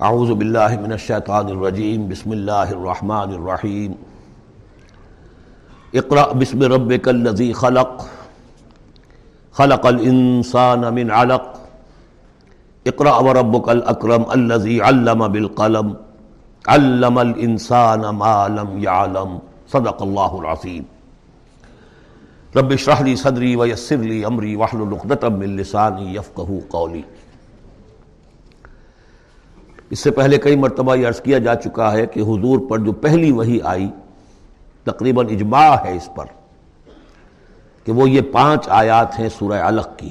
اعوذ باللہ من الشیطان الرجیم، بسم اللہ الرحمن الرحیم۔ اقرأ بسم ربک الذی خلق خلق الانسان من علق۔ اقرأ وربک الاکرم الذی علم بالقلم، علم الانسان ما لم يعلم صدق اللہ العظیم۔ رب اشرح لی صدری ویسر لی امری، واحلل عقدۃ من لسانی یفقهوا قولی۔ اس سے پہلے کئی مرتبہ یہ عرض کیا جا چکا ہے کہ حضور پر جو پہلی وہی آئی، تقریباً اجماع ہے اس پر کہ وہ یہ پانچ آیات ہیں سورہ علق کی۔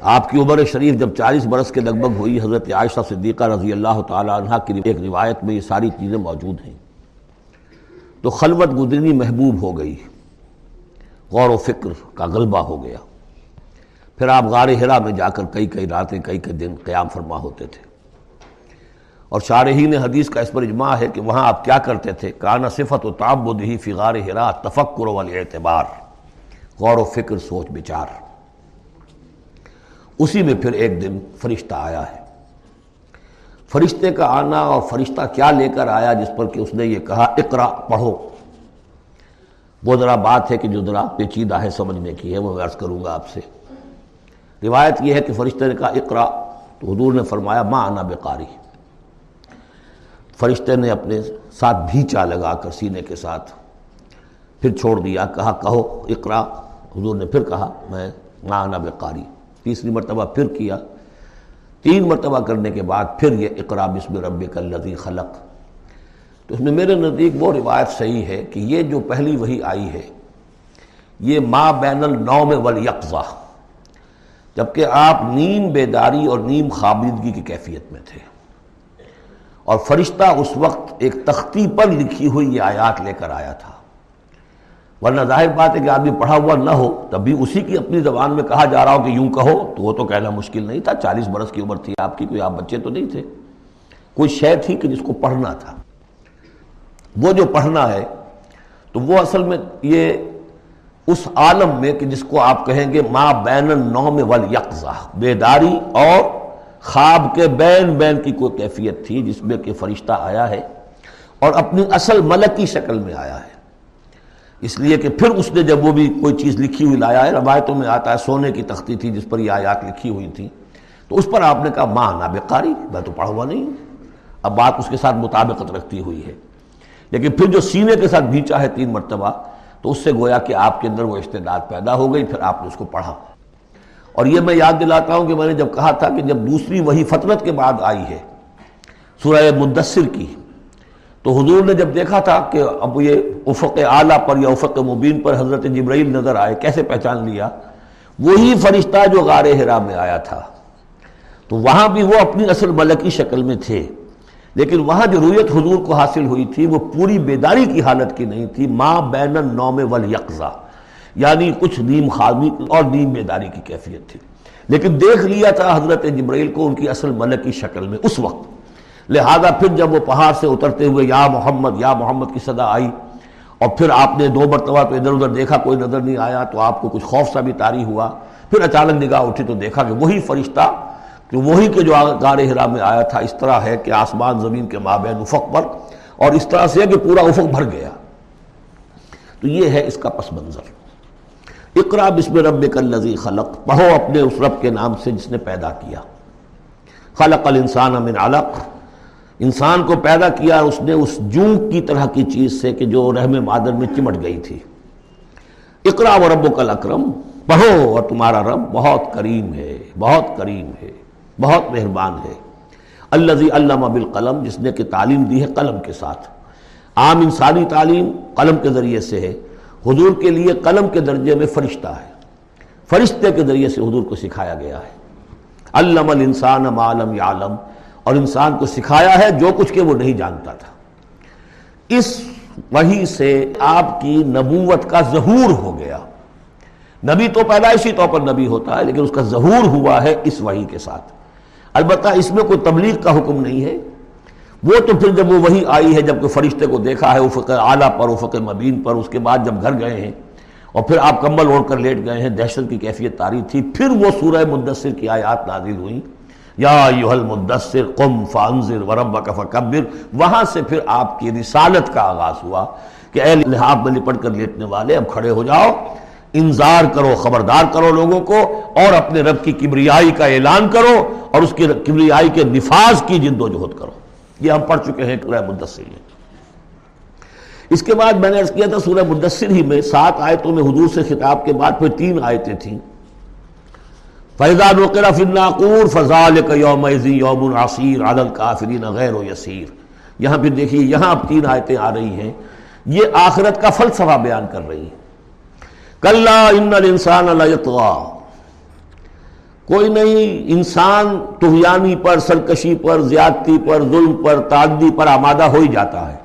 آپ کی عمر شریف جب چالیس برس کے لگ بھگ ہوئی، حضرت عائشہ صدیقہ رضی اللہ تعالی عنہ کی ایک روایت میں یہ ساری چیزیں موجود ہیں۔ تو خلوت گزرنی محبوب ہو گئی، غور و فکر کا غلبہ ہو گیا۔ پھر آپ غار ہرا میں جا کر کئی کئی راتیں، کئی کئی دن قیام فرما ہوتے تھے۔ اور شارحین حدیث کا اس پر اجماع ہے کہ وہاں آپ کیا کرتے تھے؟ کانا صفت و تعبد ہی فی غار ہرا، تفکر والی اعتبار غور و فکر، سوچ، بچار۔ اسی میں پھر ایک دن فرشتہ آیا ہے۔ فرشتے کا آنا اور فرشتہ کیا لے کر آیا جس پر کہ اس نے یہ کہا اقرا پڑھو۔ وہ ذرا بات ہے کہ جو ذرا پیچیدہ ہے سمجھنے کی ہے، وہ عرض کروں گا آپ سے۔ روایت یہ ہے کہ فرشتے نے کہا اقرا تو حضور نے فرمایا ماں آنا بقاری فرشتے نے اپنے ساتھ بھیچا لگا کر سینے کے ساتھ۔ پھر چھوڑ دیا، کہا، کہو، اقرا۔ حضور نے پھر کہا، میں ماں بقاری۔ تیسری مرتبہ پھر کیا۔ تین مرتبہ کرنے کے بعد پھر یہ اقرا بسم رب الذی خلق۔ تو اس میں میرے نزدیک وہ روایت صحیح ہے کہ یہ جو پہلی وہی آئی ہے، یہ ما بین النوم والیقظہ جبکہ آپ نیم بیداری اور نیم خابدگی کی کیفیت میں تھے۔ اور فرشتہ اس وقت ایک تختی پر لکھی ہوئی یہ آیات لے کر آیا تھا۔ ورنہ ظاہر بات ہے کہ آدمی پڑھا ہوا نہ ہو، تب بھی اسی کی اپنی زبان میں کہا جا رہا ہو کہ یوں کہو، تو وہ تو کہنا مشکل نہیں تھا۔ چالیس برس کی عمر تھی آپ کی، کوئی آپ بچے تو نہیں تھے۔ کوئی شے تھی کہ جس کو پڑھنا تھا۔ وہ جو پڑھنا ہے، تو وہ اصل میں یہ اس عالم میں کہ جس کو آپ کہیں گے ما بین النوم والیقظہ بیداری اور خواب کے بین بین کی کوئی کیفیت تھی جس میں کہ فرشتہ آیا ہے اور اپنی اصل ملکی شکل میں آیا ہے۔ اس لیے کہ پھر اس نے جب وہ بھی کوئی چیز لکھی ہوئی لایا ہے، روایتوں میں آتا ہے سونے کی تختی تھی جس پر یہ آیات لکھی ہوئی تھی تو اس پر آپ نے کہا، ماں نابقاری، میں تو پڑھا ہوا نہیں ہوں۔ اب بات اس کے ساتھ مطابقت رکھتی ہوئی ہے۔ لیکن پھر جو سینے کے ساتھ بھیچا ہے تین مرتبہ، تو اس سے گویا کہ آپ کے اندر وہ استعداد پیدا ہو گئی، پھر آپ نے اس کو پڑھا۔ اور یہ میں یاد دلاتا ہوں کہ میں نے جب کہا تھا کہ جب دوسری وہی فطرت کے بعد آئی ہے سورہ مدثر کی، تو حضور نے جب دیکھا تھا کہ اب یہ افق اعلیٰ پر یا افق مبین پر حضرت جبرائیل نظر آئے، کیسے پہچان لیا؟ وہی فرشتہ جو غار ہرا میں آیا تھا۔ تو وہاں بھی وہ اپنی اصل ملکی شکل میں تھے، لیکن وہاں جو رویت حضور کو حاصل ہوئی تھی وہ پوری بیداری کی حالت کی نہیں تھی۔ ماں بین النوم والیقظہ یعنی کچھ نیم خامی اور نیم بیداری کی کیفیت تھی۔ لیکن دیکھ لیا تھا حضرت جبرائیل کو ان کی اصل ملکی شکل میں اس وقت۔ لہذا پھر جب وہ پہاڑ سے اترتے ہوئے یا محمد یا محمد کی صدا آئی اور پھر آپ نے دو مرتبہ تو ادھر ادھر دیکھا، کوئی نظر نہیں آیا تو آپ کو کچھ خوف سا بھی تاری ہوا۔ پھر اچانک نگاہ اٹھی تو دیکھا کہ وہی فرشتہ، کہ وہی کے جو غار ہرا میں آیا تھا، اس طرح ہے کہ آسمان زمین کے مابین افق پر اور اس طرح سے کہ پورا افق بھر گیا۔ تو یہ ہے اس کا پس منظر۔ اقرا بسم رب الذی خلق، پڑھو اپنے اس رب کے نام سے جس نے پیدا کیا۔ خلق الانسان من علق۔ انسان کو پیدا کیا، اس نے اس جون کی طرح کی چیز سے کہ جو رحم مادر میں چمٹ گئی تھی۔ اقرا و رب اکرم پڑھو اور تمہارا رب بہت کریم ہے، بہت کریم ہے، بہت مہربان ہے۔ الزی علامہ بالقلم، جس نے کہ تعلیم دی ہے قلم کے ساتھ۔ عام انسانی تعلیم قلم کے ذریعے سے ہے۔ حضور کے لیے قلم کے درجے میں فرشتہ ہے۔ فرشتے کے ذریعے سے حضور کو سکھایا گیا ہے۔ علم الانسان معلم یا عالم اور انسان کو سکھایا ہے جو کچھ کہ وہ نہیں جانتا تھا۔ اس وہی سے آپ کی نبوت کا ظہور ہو گیا۔ نبی تو پیدائشی طور پر نبی ہوتا ہے، لیکن اس کا ظہور ہوا ہے اس وحی کے ساتھ۔ البتہ اس میں کوئی تبلیغ کا حکم نہیں ہے۔ وہ تو پھر جب وہ وہی آئی ہے جبکہ فرشتے کو دیکھا ہے افق اعلیٰ پر افق مبین پر، اس کے بعد جب گھر گئے ہیں اور پھر آپ کمبل اوڑھ کر لیٹ گئے ہیں، دہشت کی کیفیت تاری تھی، پھر وہ سورہ مدثر کی آیات نازل ہوئیں۔ یا یوہل مدثر قم فانذر وربک فکبر۔ وہاں سے پھر آپ کی رسالت کا آغاز ہوا کہ اے لحاظ میں لپٹ کر لیٹنے والے، اب کھڑے ہو جاؤ، انذار کرو، خبردار کرو لوگوں کو اور اپنے رب کی کبریائی کا اعلان کرو اور اس کی کبریائی کے نفاذ کی جد و جہد کرو۔ یہ ہم پڑھ چکے ہیں سورہ مدثر میں اس کے بعد میں نے کیا تھا سورہ مدثر ہی میں سات آیتوں میں حضور سے خطاب کے بعد پھر تین آیتیں تھیں۔ فیضا نقرا فناقور فضال یوم یوم عصیر عدل کافرین غیر و یسیر یہاں پھر دیکھیے، یہاں اب تین آیتیں آ رہی ہیں۔ یہ آخرت کا فلسفہ بیان کر رہی ہیں۔ کل ان الانسان یطغا کوئی نہیں، انسان تہیانی پر، سرکشی پر، زیادتی پر، ظلم پر، تعدی پر آمادہ ہو ہی جاتا ہے۔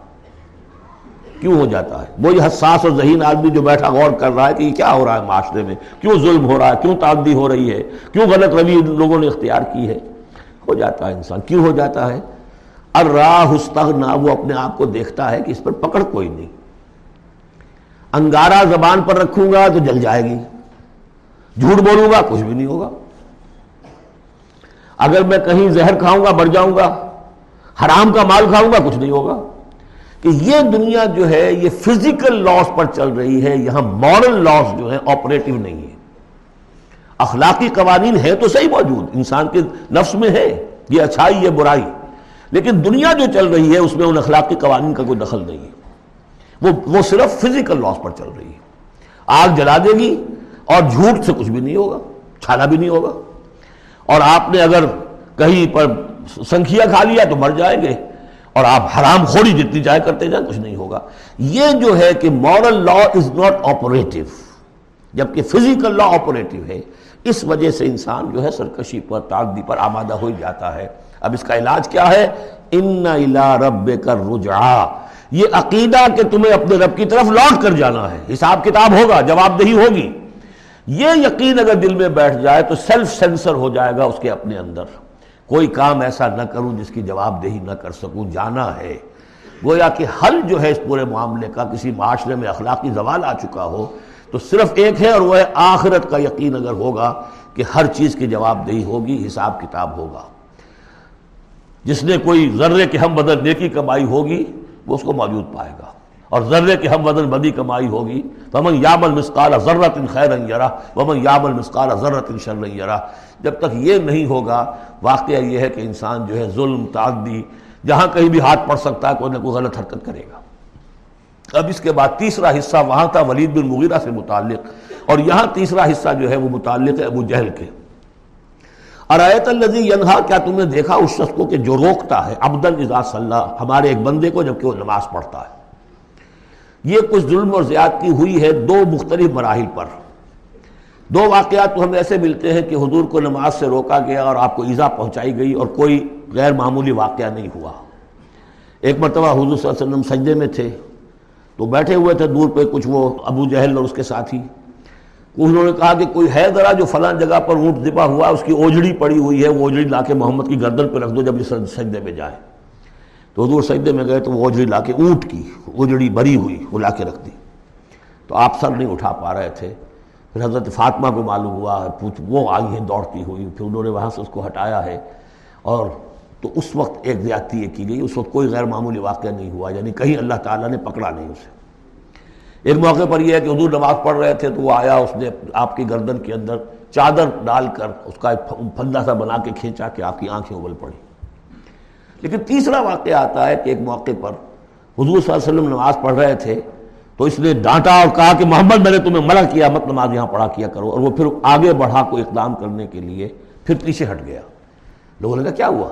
کیوں ہو جاتا ہے؟ وہی حساس اور ذہین آدمی جو بیٹھا غور کر رہا ہے کہ یہ کیا ہو رہا ہے معاشرے میں؟ کیوں ظلم ہو رہا ہے؟ کیوں تعدی ہو رہی ہے؟ کیوں غلط روی لوگوں نے اختیار کی ہے؟ ہو جاتا ہے انسان۔ کیوں ہو جاتا ہے؟ الراہ استغنا، وہ اپنے آپ کو دیکھتا ہے کہ اس پر پکڑ کوئی نہیں۔ انگارہ زبان پر رکھوں گا تو جل جائے گی۔ جھوٹ بولوں گا، کچھ بھی نہیں ہوگا۔ اگر میں کہیں زہر کھاؤں گا، بڑھ جاؤں گا، حرام کا مال کھاؤں گا، کچھ نہیں ہوگا۔ کہ یہ دنیا جو ہے، یہ فزیکل لاس پر چل رہی ہے، یہاں مورل لاس جو ہے آپریٹو نہیں ہے اخلاقی قوانین ہے تو صحیح موجود، انسان کے نفس میں ہے، یہ اچھائی ہے برائی۔ لیکن دنیا جو چل رہی ہے، اس میں ان اخلاقی قوانین کا کوئی دخل نہیں ہے۔ وہ وہ صرف فزیکل لاس پر چل رہی ہے۔ آگ جلا دے گی اور جھوٹ سے کچھ بھی نہیں ہوگا چھالا بھی نہیں ہوگا۔ اور آپ نے اگر کہیں پر سنکھیا کھا لیا تو مر جائیں گے اور آپ حرام خوری جتنی جائے کرتے جائیں، کچھ نہیں ہوگا۔ یہ جو ہے کہ moral law is not operative جبکہ فزیکل لا آپریٹو ہے، اس وجہ سے انسان جو ہے سرکشی پر تعدی پر آمادہ ہو جاتا ہے۔ اب اس کا علاج کیا ہے؟ ان رب کر رجعا یہ عقیدہ کہ تمہیں اپنے رب کی طرف لوٹ کر جانا ہے۔ حساب کتاب ہوگا، جواب دہی ہوگی۔ یہ یقین اگر دل میں بیٹھ جائے تو سیلف سینسر ہو جائے گا اس کے اپنے اندر۔ کوئی کام ایسا نہ کروں جس کی جواب دہی نہ کر سکوں، جانا ہے۔ گویا کہ حل جو ہے اس پورے معاملے کا، کسی معاشرے میں اخلاقی زوال آ چکا ہو، تو صرف ایک ہے اور وہ ہے آخرت کا یقین اگر ہوگا کہ ہر چیز کی جواب دہی ہوگی، حساب کتاب ہوگا۔ جس نے کوئی ذرے کے ہم بدل نیکی کمائی ہوگی، وہ اس کو موجود پائے گا۔ اور ذرے کے ہم بدن بدی کمائی ہوگی۔ ومن یامل مسقال ضرورت خیر یرا ومن یامل مسقال ضرورت شر یرا جب تک یہ نہیں ہوگا، واقعہ یہ ہے کہ انسان جو ہے ظلم، تعدی، جہاں کہیں بھی ہاتھ پڑ سکتا ہے، کوئی نہ کوئی غلط حرکت کرے گا۔ اب اس کے بعد تیسرا حصہ وہاں تھا ولید بن مغیرہ سے متعلق۔ اور یہاں تیسرا حصہ جو ہے وہ متعلق ہے ابو جہل کے۔ ارایت الزی ینہا، کیا تم نے دیکھا اس شخص کو کہ جو روکتا ہے عبدال اذا صلی ہمارے ایک بندے کو جبکہ وہ نماز پڑھتا ہے۔ یہ کچھ ظلم اور زیادتی ہوئی ہے دو مختلف مراحل پر۔ دو واقعات تو ہمیں ایسے ملتے ہیں کہ حضور کو نماز سے روکا گیا اور آپ کو ایزا پہنچائی گئی اور کوئی غیر معمولی واقعہ نہیں ہوا۔ ایک مرتبہ حضور صلی اللہ علیہ وسلم سجدے میں تھے تو بیٹھے ہوئے تھے، دور پہ کچھ وہ ابو جہل اور اس کے ساتھی۔ انہوں نے کہا کہ کوئی ہے ذرا جو فلاں جگہ پر اونٹ دبا ہوا اس کی اوجڑی پڑی ہوئی ہے، وہ اوجڑی لا کے محمد کی گردن پہ رکھ دو جب یہ سجدے میں جائے۔ تو حضور سجدے میں گئے تو وہ اوجڑی لا کے اونٹ کی اوجڑی بری ہوئی، وہ لا کے رکھ دی۔ تو آپ سر نہیں اٹھا پا رہے تھے۔ پھر حضرت فاطمہ کو معلوم ہوا، پوچھ، وہ آئی ہیں، دوڑتی ہوئی، پھر انہوں نے وہاں سے اس کو ہٹایا ہے۔ اور تو اس وقت ایک زیادتی یہ کی گئی، اس وقت کوئی غیر معمولی واقعہ نہیں ہوا یعنی کہیں اللہ تعالیٰ نے پکڑا نہیں اسے۔ ایک موقع پر یہ ہے کہ حضور نماز پڑھ رہے تھے تو وہ آیا، اس نے آپ کی گردن کے اندر چادر ڈال کر اس کا ایک پھندا سا بنا کے کھینچا کہ آپ کی آنکھیں ابل پڑی لیکن تیسرا واقعہ آتا ہے کہ ایک موقع پر حضور صلی اللہ علیہ وسلم نماز پڑھ رہے تھے تو اس نے ڈانٹا اور کہا کہ محمد میں نے تمہیں منع کیا، مت نماز یہاں پڑھا کیا کرو۔ اور وہ پھر آگے بڑھا کو اقدام کرنے کے لیے پھر پیچھے ہٹ گیا۔ لوگوں نے کہا، کیا ہوا؟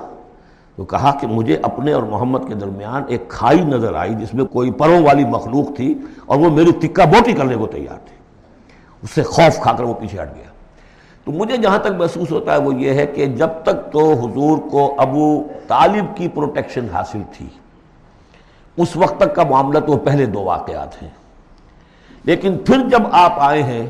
تو کہا کہ مجھے اپنے اور محمد کے درمیان ایک کھائی نظر آئی جس میں کوئی پروں والی مخلوق تھی اور وہ میری تکہ بوٹی کرنے کو تیار تھی۔ اس سے خوف کھا کر وہ پیچھے ہٹ گیا۔ تو مجھے جہاں تک محسوس ہوتا ہے وہ یہ ہے کہ جب تک تو حضور کو ابو طالب کی پروٹیکشن حاصل تھی، اس وقت تک کا معاملہ تو پہلے دو واقعات ہیں۔ لیکن پھر جب آپ آئے ہیں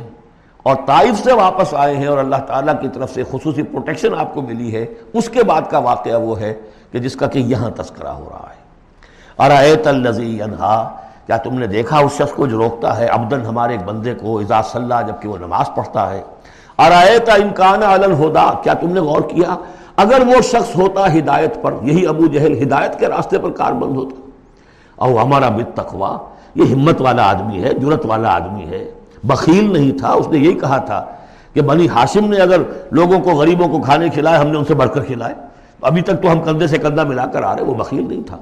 اور طائف سے واپس آئے ہیں اور اللہ تعالیٰ کی طرف سے خصوصی پروٹیکشن آپ کو ملی ہے، اس کے بعد کا واقعہ وہ ہے کہ جس کا کہ یہاں تذکرہ ہو رہا ہے۔ ارایت الزی انہا کیا تم نے دیکھا اس شخص کو جو روکتا ہے؟ ابدن ہمارے ایک بندے کو اعزاز صلاح جبکہ وہ نماز پڑھتا ہے۔ ارایت امکان الہدا، کیا تم نے غور کیا؟ اگر وہ شخص ہوتا ہدایت پر، یہی ابو جہل ہدایت کے راستے پر کار بند ہوتا۔ اور ہمارا بتقوا یہ ہمت والا آدمی ہے جرت والا آدمی ہے۔ بخیل نہیں تھا، اس نے یہی کہا تھا کہ بنی ہاشم نے اگر لوگوں کو، غریبوں کو کھانے کھلائے، ہم نے ان سے بڑھ کر کھلائے، ابھی تک تو ہم کندھے سے کندھا ملا کر آ رہے، وہ بخیل نہیں تھا۔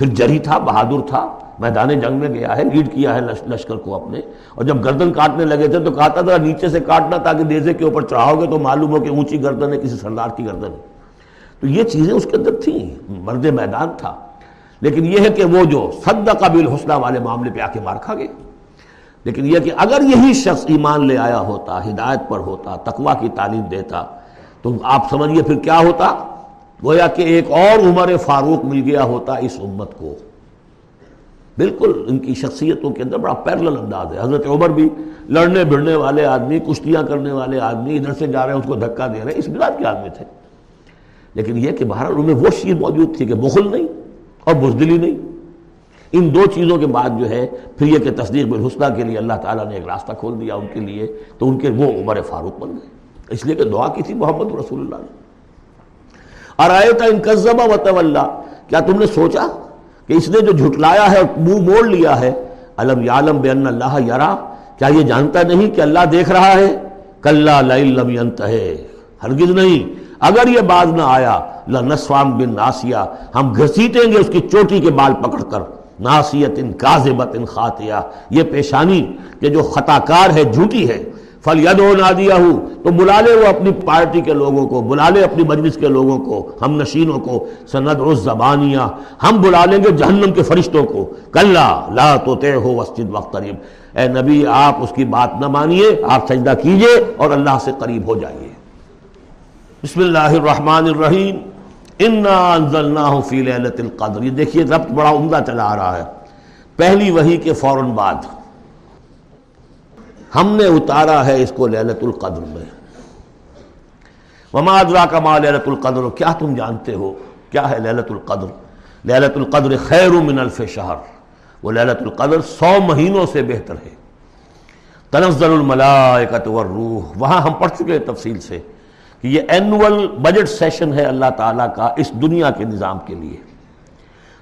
پھر جری تھا، بہادر تھا، میدان جنگ میں گیا ہے، لیڈ کیا ہے لشکر کو اپنے۔ اور جب گردن کاٹنے لگے تھے تو کہتا تھا نیچے سے کاٹنا تاکہ دیزے کے اوپر چڑھاؤ گے تو معلوم ہو کہ اونچی گردن ہے، کسی سردار کی گردن ہے۔ تو یہ چیزیں اس کے اندر تھیں، مرد میدان تھا۔ لیکن یہ ہے کہ وہ جو صد قبل حسنہ والے معاملے پہ آ کے مار کھا گئے۔ لیکن یہ کہ اگر یہی شخص ایمان لے آیا ہوتا، ہدایت پر ہوتا، تقوی کی تعلیم دیتا، تو آپ سمجھیے پھر کیا ہوتا؟ گویا کہ ایک اور عمر فاروق مل گیا ہوتا اس امت کو۔ بالکل ان کی شخصیتوں کے اندر بڑا پیرل انداز ہے۔ حضرت عمر بھی لڑنے بھڑنے والے آدمی، کشتیاں کرنے والے آدمی، ادھر سے جا رہے ہیں، اس کو دھکا دے رہے ہیں، اس بلاد کے آدمی تھے۔ لیکن یہ کہ بہرحال ان میں وہ شیر موجود تھی کہ بخل نہیں اور بزدلی نہیں۔ ان دو چیزوں کے بعد جو ہے، پھر یہ کہ تصدیق بالحسنہ کے لیے اللہ تعالیٰ نے ایک راستہ کھول دیا ان کے لیے تو ان کے وہ عمر فاروق بن گئے۔ اس لیے کہ دعا کی تھی محمد رسول اللہ نے۔ اور آئے تھا و طلّہ کیا تم نے سوچا کہ اس نے جو جھٹلایا ہے اور منہ موڑ لیا ہے؟ علم یعلم بے اللہ یرا؟ کیا یہ جانتا نہیں کہ اللہ دیکھ رہا ہے؟ کلّہ لم ینتہے ہرگز نہیں. اگر یہ باز نہ آیا لنسوام بن ناسیہ ہم گھسیٹیں گے اس کی چوٹی کے بال پکڑ کر. ناسیت ان کاذبت ان خاتیہ یہ پیشانی کہ جو خطا کار ہے، جھوٹی ہے فل ید و نادیا ہوں تو بلا لے وہ اپنی پارٹی کے لوگوں کو، بلا لے اپنی مجلس کے لوگوں کو، ہم نشینوں کو سند و زبانیاں ہم بلا لیں گے جہنم کے فرشتوں کو۔ کلّا لا تو تے ہو وسجد وقت قریب اے نبی، آپ اس کی بات نہ مانیے، آپ سجدہ کیجیے اور اللہ سے قریب ہو جائیے۔ بسم اللہ الرحمن الرحیم۔ فی لیلت القدر۔ یہ دیکھیے، ربط بڑا عمدہ چلا آ رہا ہے۔ پہلی وہی کے فوراً بعد۔ ہم نے اتارا ہے اس کو للت القدر میں۔ وما ادرا کا ما للت القدر؟ کیا تم جانتے ہو کیا ہے للت القدر؟ للت القدر خیر من الف شہر۔ وہ للت القدر سو مہینوں سے بہتر ہے۔ تنزل الملائکت والروح۔ وہاں ہم پڑھ چکے ہیں تفصیل سے کہ یہ اینول بجٹ سیشن ہے اللہ تعالیٰ کا اس دنیا کے نظام کے لیے۔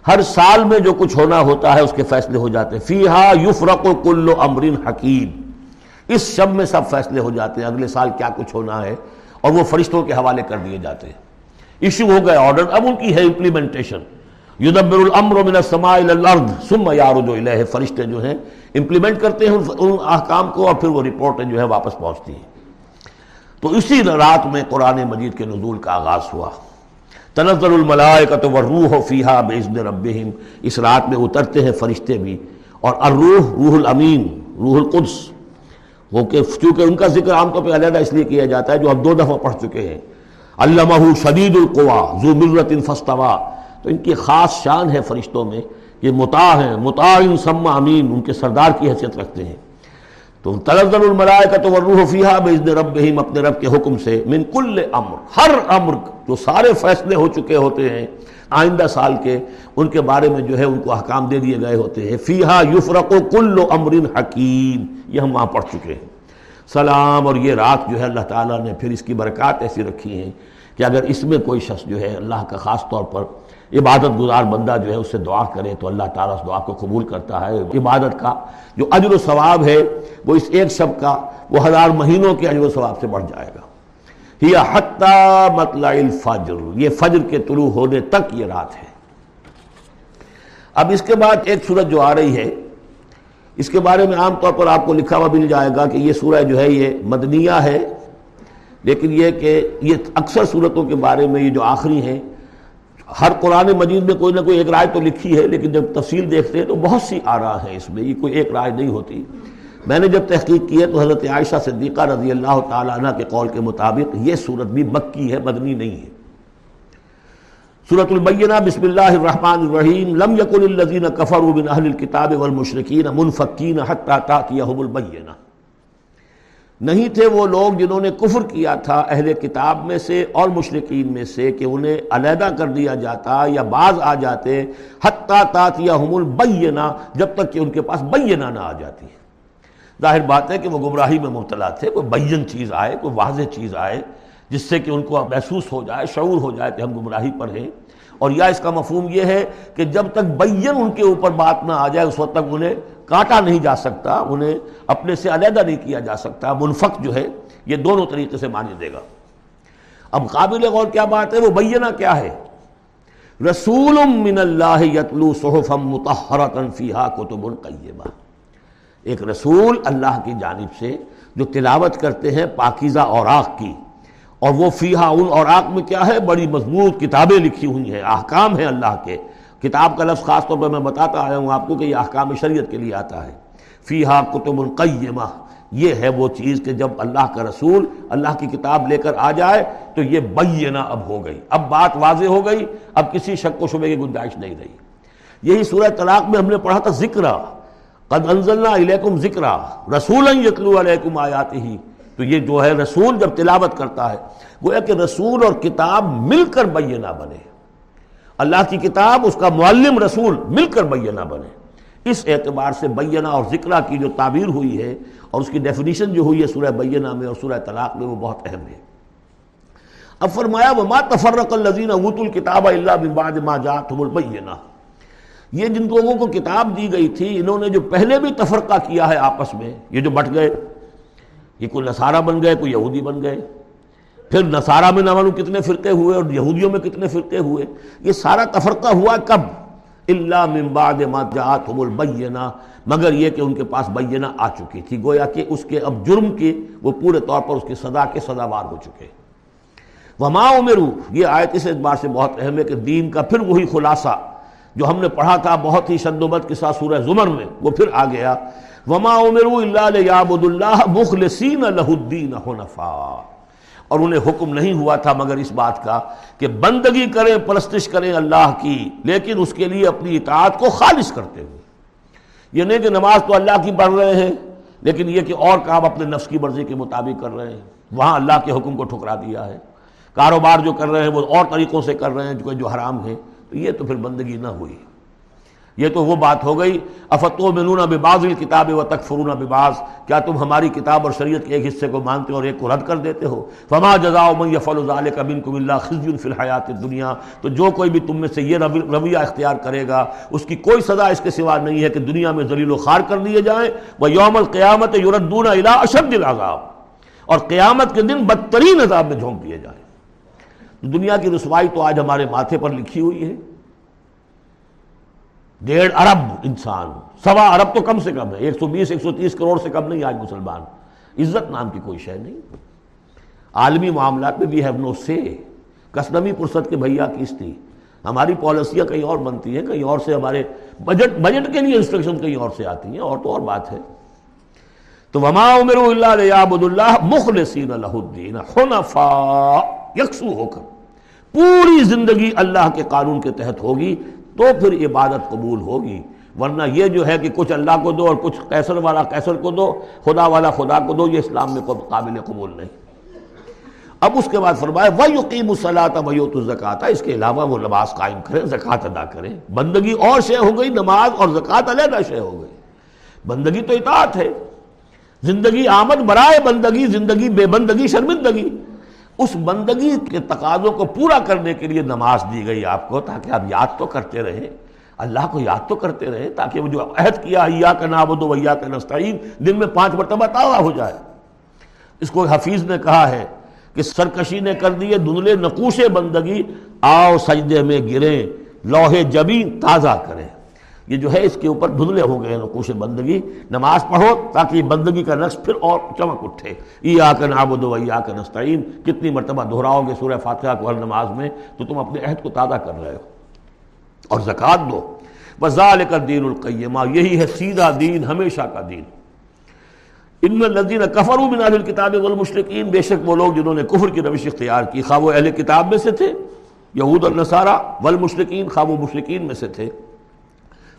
ہر سال میں جو کچھ ہونا ہوتا ہے اس کے فیصلے ہو جاتے ہیں۔ فیہا یفرق کل امرین حکیم۔ اس شب میں سب فیصلے ہو جاتے ہیں، اگلے سال کیا کچھ ہونا ہے، اور وہ فرشتوں کے حوالے کر دیے جاتے ہیں۔ ایشو ہو گئے آرڈر اب ان کی ہے امپلیمنٹیشن یدبر الامر من السماء الى الارض ثم یارج الیہ فرشتے جو ہیں امپلیمنٹ کرتے ہیں ان احکام کو، اور پھر وہ رپورٹیں جو ہے واپس پہنچتی ہیں۔ تو اسی رات میں قرآن مجید کے نزول کا آغاز ہوا۔ تنظر الملائکت والروح فیہا بیزن ربہم۔ اس رات میں اترتے ہیں فرشتے بھی، اور الروح، روح الامین، روح القدس۔ وہ کہ چونکہ ان کا ذکر عام طور پہ علیحدہ اس لیے کیا جاتا ہے جو ہم دو دفعہ پڑھ چکے ہیں۔ علامہ شدید القوا ذو مرت فستوا تو ان کی خاص شان ہے فرشتوں میں یہ متا ہیں متا سما امین، ان کے سردار کی حیثیت رکھتے ہیں۔ تو تنزل الملائکت والروح فیہا باذن ربہم، اپنے رب کے حکم سے، من کل امر، ہر امر جو سارے فیصلے ہو چکے ہوتے ہیں، آئندہ سال کے، ان کے بارے میں جو ہے، ان کو احکام دے دیے گئے ہوتے ہیں۔ فیہا یفرق کل امر حکیم، یہ ہم وہاں پڑھ چکے ہیں۔ سلام، اور یہ رات جو ہے، اللہ تعالیٰ نے پھر اس کی برکات ایسی رکھی ہیں کہ اگر اس میں کوئی شخص جو ہے، اللہ کا خاص طور پر عبادت گزار بندہ جو ہے اس سے دعا کرے تو اللہ تعالیٰ اس دعا کو قبول کرتا ہے۔ عبادت کا جو اجر و ثواب ہے وہ اس ایک شب کا وہ ہزار مہینوں کے اجر و ثواب سے بڑھ جائے گا۔ یہ حتیٰ مطلع الفجر، یہ فجر کے طلوع ہونے تک یہ رات ہے۔ اب اس کے بعد ایک صورت جو آ رہی ہے، اس کے بارے میں عام طور پر آپ کو لکھا ہوا مل جائے گا کہ یہ سورہ جو ہے یہ مدنیہ ہے، لیکن یہ کہ یہ اکثر صورتوں کے بارے میں یہ جو آخری ہیں ہر قرآن مجید میں کوئی نہ کوئی ایک رائے تو لکھی ہے، لیکن جب تفصیل دیکھتے ہیں تو بہت سی آ رہا ہے اس میں، یہ کوئی ایک رائے نہیں ہوتی۔ میں نے جب تحقیق کی ہے تو حضرت عائشہ صدیقہ رضی اللہ تعالیٰ عنہ کے قول کے مطابق یہ صورت بھی مکی ہے، مدنی نہیں ہے۔ صورت البینہ، بسم اللہ الرحمن الرحیم، لم یکن الذین کفروا من اہل الكتاب والمشرکین منفکین حتی تاتیہم البینہ۔ نہیں تھے وہ لوگ جنہوں نے کفر کیا تھا اہل کتاب میں سے اور مشرقین میں سے کہ انہیں علیحدہ کر دیا جاتا یا بعض آ جاتے حتیٰ تاتیہ ہم البینہ جب تک کہ ان کے پاس بینہ نہ آ جاتی۔ ظاہر بات ہے کہ وہ گمراہی میں مبتلا تھے، کوئی بین چیز آئے، کوئی واضح چیز آئے جس سے کہ ان کو محسوس ہو جائے، شعور ہو جائے کہ ہم گمراہی پر ہیں۔ اور یا اس کا مفہوم یہ ہے کہ جب تک بین ان کے اوپر بات نہ آ جائے، اس وقت تک انہیں کاٹا نہیں جا سکتا، انہیں اپنے سے علیحدہ نہیں کیا جا سکتا، منفق جو ہے، یہ دونوں طریقے سے مانی دے گا۔ اب قابل غور کیا بات ہے؟ وہ بینہ کیا ہے؟ رسول من اللہ یتلو فیہا کتب قیمہ۔ ایک رسول اللہ کی جانب سے جو تلاوت کرتے ہیں، پاکیزہ اوراق کی۔ اور وہ فیہا ان اور اوراق میں کیا ہے؟ بڑی مضبوط کتابیں لکھی ہوئی ہیں، احکام ہیں اللہ کے۔ کتاب کا لفظ خاص طور پہ میں بتاتا آیا ہوں آپ کو کہ یہ احکام شریعت کے لیے آتا ہے۔ فیہا کتب القیمہ یہ ہے وہ چیز کہ جب اللہ کا رسول اللہ کی کتاب لے کر آ جائے تو یہ بینہ اب ہو گئی۔ اب بات واضح ہو گئی، اب کسی شک و شبے کی گنجائش نہیں رہی۔ یہی سورہ طلاق میں ہم نے پڑھا تھا ذکر قد انزلنا الیکم ذکر رسولا یتلو علیکم آیات ہی تو یہ جو ہے رسول جب تلاوت کرتا ہے، گویا کہ رسول اور کتاب مل کر بینہ بنے۔ اللہ کی کتاب، اس کا معلم رسول مل کر بینہ بنے۔ اس اعتبار سے بینہ اور ذکرہ کی جو تعبیر ہوئی ہے اور اس کی ڈیفینیشن جو ہوئی ہے سورہ بینہ میں اور سورہ طلاق میں، وہ بہت اہم ہے۔ اب فرمایا، وما تفرق الذین اوتوا الکتاب الا من بعد ما جاءتهم البینہ یہ جن لوگوں کو کتاب دی گئی تھی، انہوں نے جو پہلے بھی تفرقہ کیا ہے آپس میں، یہ جو بٹ گئے یہ کوئی نصارہ بن گئے، کوئی یہودی بن گئے۔ پھر نصارہ میں نہ معلوم کتنے فرقے ہوئے اور یہودیوں میں کتنے فرقے ہوئے؟ یہ سارا تفرقہ ہوا کب؟ اللہ من بعد ما جاءتهم البینہ۔ مگر یہ کہ ان کے پاس بینہ آ چکی تھی۔ گویا کہ اس کے اب جرم کے وہ پورے طور پر اس کی صدا کے صداوار ہو چکے۔ وما عمرو یہ آیت اس اعتبار سے بہت اہم ہے کہ دین کا پھر وہی خلاصہ جو ہم نے پڑھا تھا بہت ہی شدوبت کے ساتھ سورہ زمر میں، وہ پھر آ گیا۔ وما عمرو اللہ لیعبد اللہ مخلصین لہ الدین حنفاء۔ اور انہیں حکم نہیں ہوا تھا مگر اس بات کا کہ بندگی کریں، پرستش کریں اللہ کی، لیکن اس کے لیے اپنی اطاعت کو خالص کرتے ہوئے۔ یہ نہیں کہ نماز تو اللہ کی پڑھ رہے ہیں، لیکن یہ کہ اور کام اپنے نفس کی مرضی کے مطابق کر رہے ہیں۔ وہاں اللہ کے حکم کو ٹھکرا دیا ہے۔ کاروبار جو کر رہے ہیں وہ اور طریقوں سے کر رہے ہیں جو جو حرام ہے تو یہ تو پھر بندگی نہ ہوئی۔ یہ تو وہ بات ہو گئی۔ افتو منون بباز الکتاب و تکفرون بباز کیا تم ہماری کتاب اور شریعت کے ایک حصے کو مانتے ہو اور ایک کو رد کر دیتے ہو؟ فما جزا من یفعل ذلك منکم الا خزي في الحیات الدنیا۔ تو جو کوئی بھی تم میں سے یہ رویہ اختیار کرے گا، اس کی کوئی سزا اس کے سوا نہیں ہے کہ دنیا میں ذلیل و خار کر دیے جائیں۔ وہ یوم القیامت یردون الى اشد العذاب۔ اور قیامت کے دن بدترین عذاب میں جھونک دیے جائیں۔ دنیا کی رسوائی تو آج ہمارے ماتھے پر لکھی ہوئی ہے۔ ڈیڑھ ارب انسان سوا ارب تو کم سے کم ہے۔ ایک سو بیس، ایک سو تیس کروڑ سے کم نہیں آج مسلمان۔ عزت نام کی کوئی شے نہیں۔ عالمی معاملات میں وی ہیو نو سے کسنمی پرست کے بھیا کس تھی؟ ہماری پالیسیاں کہیں اور بنتی ہیں، کہیں اور سے ہمارے بجٹ بجٹ کے لیے انسٹرکشن کہیں اور سے آتی ہیں۔ اور تو اور بات ہے۔ تو وما عمر اللہ عبد اللہ مخلصین اللہ الدین۔ حنفاء یکسو ہو کر۔ پوری زندگی اللہ کے قانون کے تحت ہوگی۔ تو پھر عبادت قبول ہوگی۔ ورنہ یہ جو ہے کہ کچھ اللہ کو دو اور کچھ کیسر والا کیسر کو دو، خدا والا خدا کو دو، یہ اسلام میں کوئی قابل قبول نہیں۔ اب اس کے بعد فرمایا وہ یقین الصلاۃ ویوت الزکات اس کے علاوہ وہ نماز قائم کریں زکوٰۃ ادا کریں بندگی اور شے ہو گئی، نماز اور زکوٰۃ علیحدہ شے ہو گئی۔ بندگی تو اطاعت ہے۔ زندگی آمد، برائے بندگی، زندگی بے بندگی، شرمندگی۔ اس بندگی کے تقاضوں کو پورا کرنے کے لیے نماز دی گئی آپ کو تاکہ آپ یاد تو کرتے رہیں اللہ کو یاد تو کرتے رہیں تاکہ وہ جو عہد کیا ایا کا نابود ویا کا نستعین، دن میں پانچ مرتبہ تاوا ہو جائے۔ اس کو حفیظ نے کہا ہے کہ سرکشی نے کر دیے دھندلے، نقوش بندگی، آؤ سجدے میں گریں، لوہے جبین تازہ کریں۔ یہ جو ہے اس کے اوپر دھندلے ہو گئے یعنی نقوش بندگی۔ نماز پڑھو تاکہ بندگی کا نقش پھر اور چمک اٹھے۔ ای آ کر نابود و آ کر نستعین۔ کتنی مرتبہ دہراؤ گے سورہ فاتحہ کو ہر نماز میں، تو تم اپنے عہد کو تازہ کر رہے ہو۔ اور زکوٰۃ دو۔ بزال کر دین القیمہ یہی ہے سیدھا دین، ہمیشہ کا دین۔ ان میں لذین کفر من اہل کتاب والمشرقین بے شک وہ لوگ جنہوں نے کفر کی روش اختیار کی، خواہ وہ اہل کتاب میں سے تھے، یہود النصارہ والمشرقین خواہ وہ مشرقین میں سے تھے۔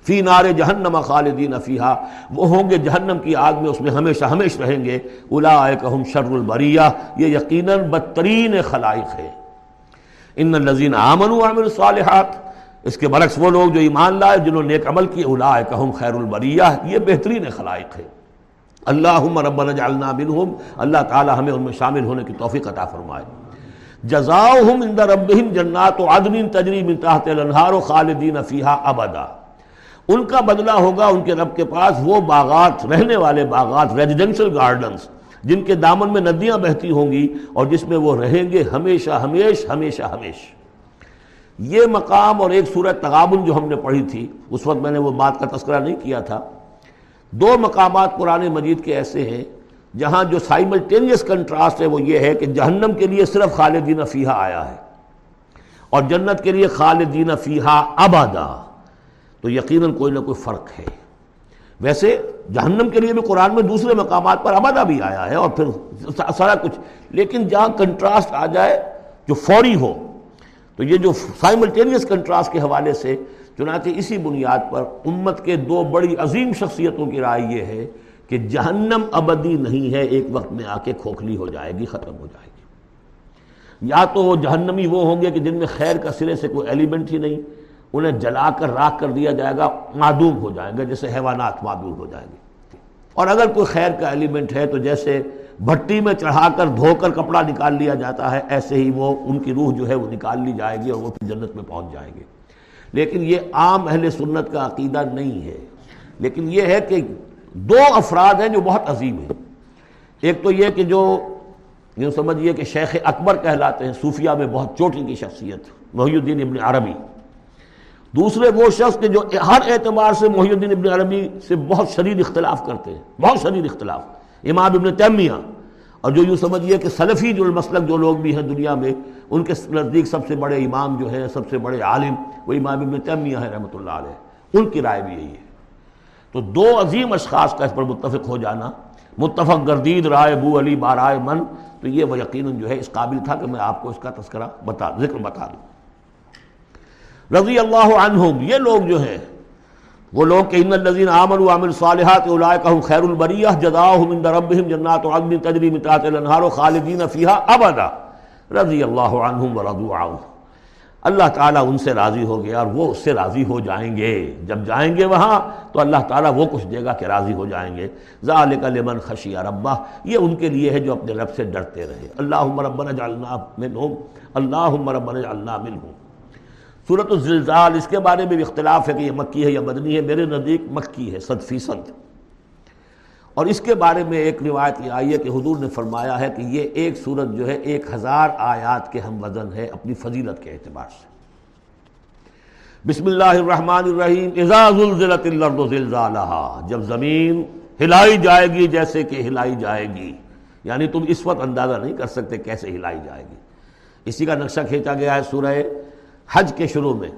فی نار جہنم خالدین فیہا۔ وہ ہوں گے جہنم کی آگ میں، اس میں ہمیشہ ہمیش رہیں گے۔ اولئکہم شر البریہ۔ یہ یقیناً بدترین خلائق ہے ان الذین آمنوا وعملوا الصالحات۔ اس کے برعکس وہ لوگ جو ایمان لائے، جنہوں نے نیک عمل کی اولئکہم خیر البریہ۔ یہ بہترین خلائق ہے اللہم ربنا جعلنا منہم۔ اللہ تعالی ہمیں ان میں شامل ہونے کی توفیق عطا فرمائے۔ جزاؤہم اند ربہم جنات و عدن تجری من تحت الانہار و خالدین فیہا ابدا۔ ان کا بدلہ ہوگا ان کے رب کے پاس، وہ باغات، رہنے والے باغات ریزیڈنشل گارڈنز جن کے دامن میں ندیاں بہتی ہوں گی اور جس میں وہ رہیں گے ہمیشہ ہمیش ہمیشہ ہمیش یہ مقام اور ایک صورت تغابن جو ہم نے پڑھی تھی، اس وقت میں نے وہ بات کا تذکرہ نہیں کیا تھا۔ دو مقامات قرآن مجید کے ایسے ہیں جہاں جو سائملٹینیس کنٹراسٹ ہے، وہ یہ ہے کہ جہنم کے لیے صرف خالدین فیحہ آیا ہے اور جنت کے لیے خالدین فیحہ ابادا تو یقیناً کوئی نہ کوئی فرق ہے۔ ویسے جہنم کے لیے بھی قرآن میں دوسرے مقامات پر ابدا بھی آیا ہے اور پھر سارا کچھ۔ لیکن جہاں کنٹراسٹ آ جائے، جو فوری ہو، تو یہ جو سائملٹینیس کنٹراسٹ کے حوالے سے چنانچہ اسی بنیاد پر امت کے دو بڑی عظیم شخصیتوں کی رائے یہ ہے کہ جہنم ابدی نہیں ہے، ایک وقت میں آ کے کھوکھلی ہو جائے گی، ختم ہو جائے گی۔ یا تو وہ جہنمی وہ ہوں گے کہ جن میں خیر کا سرے سے کوئی ایلیمنٹ ہی نہیں انہیں جلا کر راکھ کر دیا جائے گا، معدوم ہو جائیں گے، جیسے حیوانات معدوم ہو جائیں گے۔ اور اگر کوئی خیر کا ایلیمنٹ ہے تو جیسے بھٹی میں چڑھا کر دھو کر کپڑا نکال لیا جاتا ہے، ایسے ہی وہ ان کی روح جو ہے وہ نکال لی جائے گی اور وہ پھر جنت میں پہنچ جائیں گے۔ لیکن یہ عام اہل سنت کا عقیدہ نہیں ہے۔ لیکن یہ ہے کہ دو افراد ہیں جو بہت عظیم ہیں۔ ایک تو یہ کہ جو یوں سمجھئے کہ شیخ اکبر کہلاتے ہیں صوفیہ میں بہت چوٹی کی شخصیت، محی الدین ابن عربی۔ دوسرے وہ شخص کے جو ہر اعتبار سے محی الدین ابن عربی سے بہت شدید اختلاف کرتے ہیں، بہت شدید اختلاف۔ امام ابن تیمیہ اور جو یوں سمجھیے کہ سلفی جو المسلک جو لوگ بھی ہیں دنیا میں، ان کے نزدیک سب سے بڑے امام جو ہیں، سب سے بڑے عالم، وہ امام ابن تیمیہ ہے رحمۃ اللہ علیہ۔ ان کی رائے بھی یہی ہے۔ تو دو عظیم اشخاص کا اس پر متفق ہو جانا، متفق گردید، رائے بو علی بارائے من، تو یہ وہ یقیناً جو ہے اس قابل تھا کہ میں آپ کو اس کا تذکرہ بتا، ذکر بتا دوں۔ رضی اللہ عنہم، یہ لوگ جو ہیں، وہ لوگ کہ ان الذین آمنوا وعملوا الصالحات اولئک هم خیر البریہ، جزاؤہم عند ربہم جنات عدن تجری من تحتها الانہار خالدین فیها ابدا، رضی اللہ عنہم ورضوا عنہ۔ اللہ تعالیٰ ان سے راضی ہو گیا اور وہ اس سے راضی ہو جائیں گے۔ جب جائیں گے وہاں، تو اللہ تعالیٰ وہ کچھ دے گا کہ راضی ہو جائیں گے۔ ذالک لمن خشی ربہ، یہ ان کے لیے ہے جو اپنے رب سے ڈرتے رہے۔ اللہم ربنا جعلنا منہم، اللہم ربنا جعلنا منہم۔ صورت الزلزال، اس کے بارے میں بھی اختلاف ہے کہ یہ مکی ہے یا مدنی ہے، میرے نزدیک مکی ہے، صد فیصد۔ اور اس کے بارے میں ایک روایت یہ آئی ہے کہ حضور نے فرمایا ہے کہ یہ ایک صورت جو ہے، ایک ہزار آیات کے ہم وزن ہے اپنی فضیلت کے اعتبار سے۔ بسم اللہ الرحمن الرحیم، اذا زلزلت الارض زلزالها جب زمین ہلائی جائے گی جیسے کہ ہلائی جائے گی۔ یعنی تم اس وقت اندازہ نہیں کر سکتے کیسے ہلائی جائے گی۔ اسی کا نقشہ کھینچا گیا ہے سورہ حج کے شروع میں،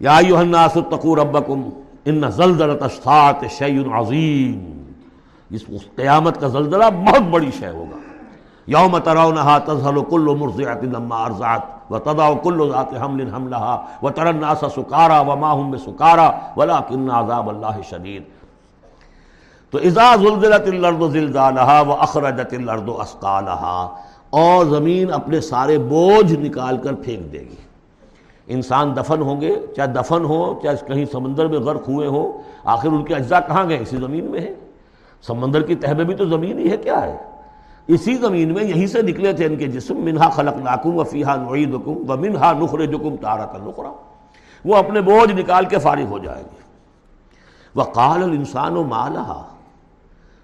یا ایوہ الناس اتقو ربکم ان زلزلت الساعت شیء عظیم۔ اس قیامت کا زلزلہ بہت بڑی شے ہوگا۔ یوم ترونہا تذہل کل مرضعت لما ارضعت وتضع کل ذات حمل حملها وترى الناس سکارا وما هم بسکارا ولكن عذاب اللہ شدید۔ تو اذا زلزلت الارض زلزالها واخرجت الارض اسقالها اور زمین اپنے سارے بوجھ نکال کر پھینک دے گی۔ انسان دفن ہوں گے، چاہے دفن ہو، چاہے کہیں سمندر میں غرق ہوئے ہوں، آخر ان کے اجزاء کہاں گئے؟ اسی زمین میں ہے سمندر کی تہ میں بھی تو زمین ہی ہے، کیا ہے؟ اسی زمین میں یہیں سے نکلے تھے ان کے جسم، منہا خلق ناکم و فیحا نعیدکم و منہا نخر جکم تارت النخرا وہ اپنے بوجھ نکال کے فارغ ہو جائے گی وقال الانسان و مالہا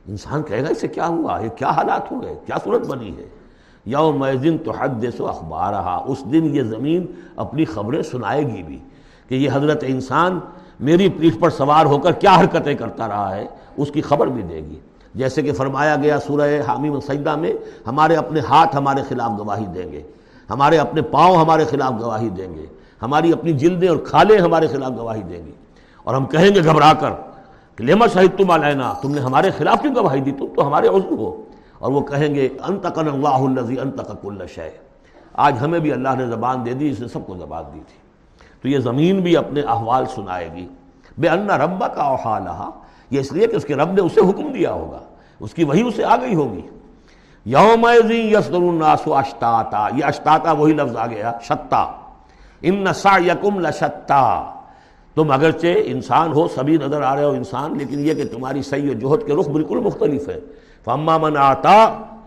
انسان کہے گا، اسے کیا ہوا؟ یہ کیا حالات ہو گئے کیا صورت بنی ہے؟ یوم دن تو حد و اخبار اس دن یہ زمین اپنی خبریں سنائے گی بھی کہ یہ حضرت انسان میری پیٹھ پر سوار ہو کر کیا حرکتیں کرتا رہا ہے، اس کی خبر بھی دے گی۔ جیسے کہ فرمایا گیا سورہ حامی سجدہ میں، ہمارے اپنے ہاتھ ہمارے خلاف گواہی دیں گے، ہمارے اپنے پاؤں ہمارے خلاف گواہی دیں گے، ہماری اپنی جلدیں اور کھالیں ہمارے خلاف گواہی دیں گی اور ہم کہیں گے گھبرا کر کہ لیما شاہد تم علینا، تم نے ہمارے خلاف کیوں گواہی دی؟ تم تو ہمارے عضو ہو۔ اور وہ کہیں گے انتقن اللہ الزی انتق کل شے آج ہمیں بھی اللہ نے زبان دے دی اس نے سب کو زبان دی تھی۔ تو یہ زمین بھی اپنے احوال سنائے گی۔ بے انا ربا کا اوحالہ یہ اس لیے کہ اس کے رب نے اسے حکم دیا ہوگا۔ اس کی وہی اسے آ گئی ہوگی۔ یوم یسر الناس اشتاتا، یہ اشتاتا وہی لفظ آ گیا، شتا۔ ان نسا یکم لشتا۔ تم اگرچہ انسان ہو، سبھی نظر آ رہے ہو انسان، لیکن یہ کہ تمہاری صحیح و جوہد کے رخ بالکل مختلف ہے فما من آتا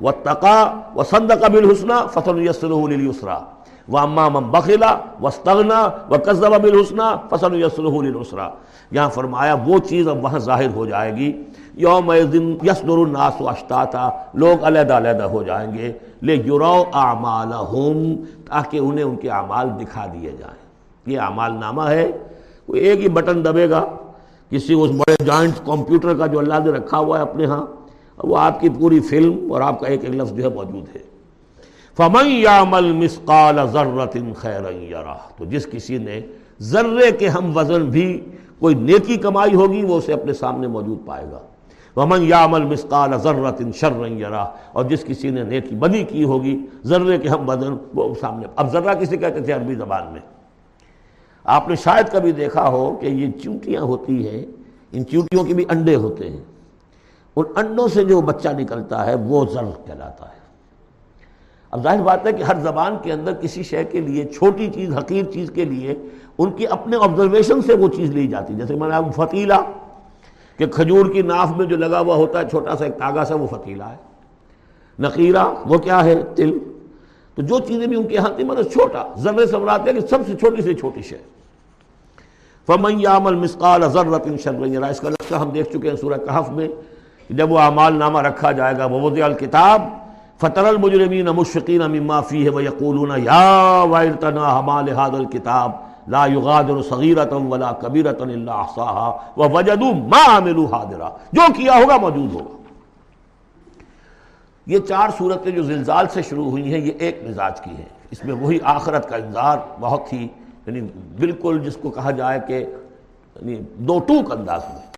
و تقا و سند قبل حسنہ فصل یسرا و اما من بخلا وستغنا و قصب بل حسنہ فصل یسرا یہاں فرمایا وہ چیز اب وہاں ظاہر ہو جائے گی یوم دن یسر الناس و اشتاتا لوگ علیحدہ علیحدہ ہو جائیں گے لے یورو اعمالہم تاکہ انہیں ان کے اعمال دکھا دیے جائیں یہ اعمال نامہ ہے کوئی ایک ہی بٹن دبے گا کسی اس بڑے جوائنٹ کمپیوٹر کا جو اللہ نے رکھا ہوا ہے اپنے ہاں وہ آپ کی پوری فلم اور آپ کا ایک ایک لفظ جو ہے موجود ہے۔ فمن یعمل مسقال ذرت خیر یرا تو جس کسی نے ذرے کے ہم وزن بھی کوئی نیکی کمائی ہوگی، وہ اسے اپنے سامنے موجود پائے گا۔ ومن یعمل مسقال ذرت شر یرا اور جس کسی نے نیکی بدی کی ہوگی، ذرے کے ہم وزن وہ سامنے۔ اب ذرہ کسی کہتے تھے عربی زبان میں؟ آپ نے شاید کبھی دیکھا ہو کہ یہ چونٹیاں ہوتی ہیں، ان چونٹیوں کے بھی انڈے ہوتے ہیں۔ ان انڈوں سے جو بچہ نکلتا ہے، وہ زر کہلاتا ہے۔ اب ظاہر بات ہے کہ ہر زبان کے اندر کسی شے کے لیے، چھوٹی چیز، حقیر چیز کے لیے، ان کی اپنے آبزرویشن سے وہ چیز لی جاتی۔ جیسے میں نے فتیلا کہ کھجور کی ناف میں جو لگا ہوا ہوتا ہے، چھوٹا سا ایک تاگا سا، وہ فتیلا ہے۔ نقیرہ، وہ کیا ہے؟ تل۔ تو جو چیزیں بھی ان کے یہاں تھی مطلب چھوٹا ذرے سے مراد ہے کہ سب سے چھوٹی سے چھوٹی شے۔ فمن یعمل مسقال ذرۃ شر اس کا نقشہ ہم دیکھ چکے ہیں سورہ کہف میں۔ جب وہ اعمال نامہ رکھا جائے گا، ووضع الکتاب فطر المجرمین مشفقین مما فیہ ویقولون یا ویلتنا حمال هذا الكتاب لا یغادر صغیرتا ولا کبیرتا الا احصاها ووجدوا ما عملوا حاضرا جو کیا ہوگا موجود ہوگا۔ یہ چار صورتیں جو زلزال سے شروع ہوئی ہیں، یہ ایک مزاج کی ہیں۔ اس میں وہی آخرت کا انذار بہت ہی یعنی بالکل جس کو کہا جائے کہ یعنی دو ٹوک انداز میں۔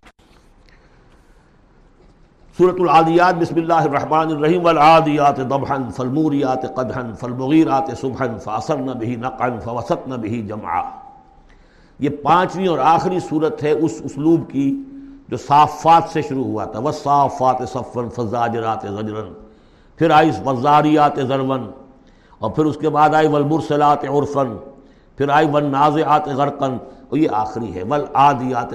سورت العادیات، بسم اللہ الرحمن الرحیم، والعادیات ضبحا، فالموریات قدحا، فالمغیرات صبحا فاثرن به نقعا فوسطن به جمعا۔ یہ پانچویں اور آخری صورت ہے اس اسلوب کی جو صافات سے شروع ہوا تھا۔ والصافات صفا فزاجرات زجرا۔ پھر آئی وزاریات ضرون اور پھر اس کے بعد آئی ولمرسلات عرفن پھر آئی ون غرقن اور یہ آخری ہے۔ ول آدیات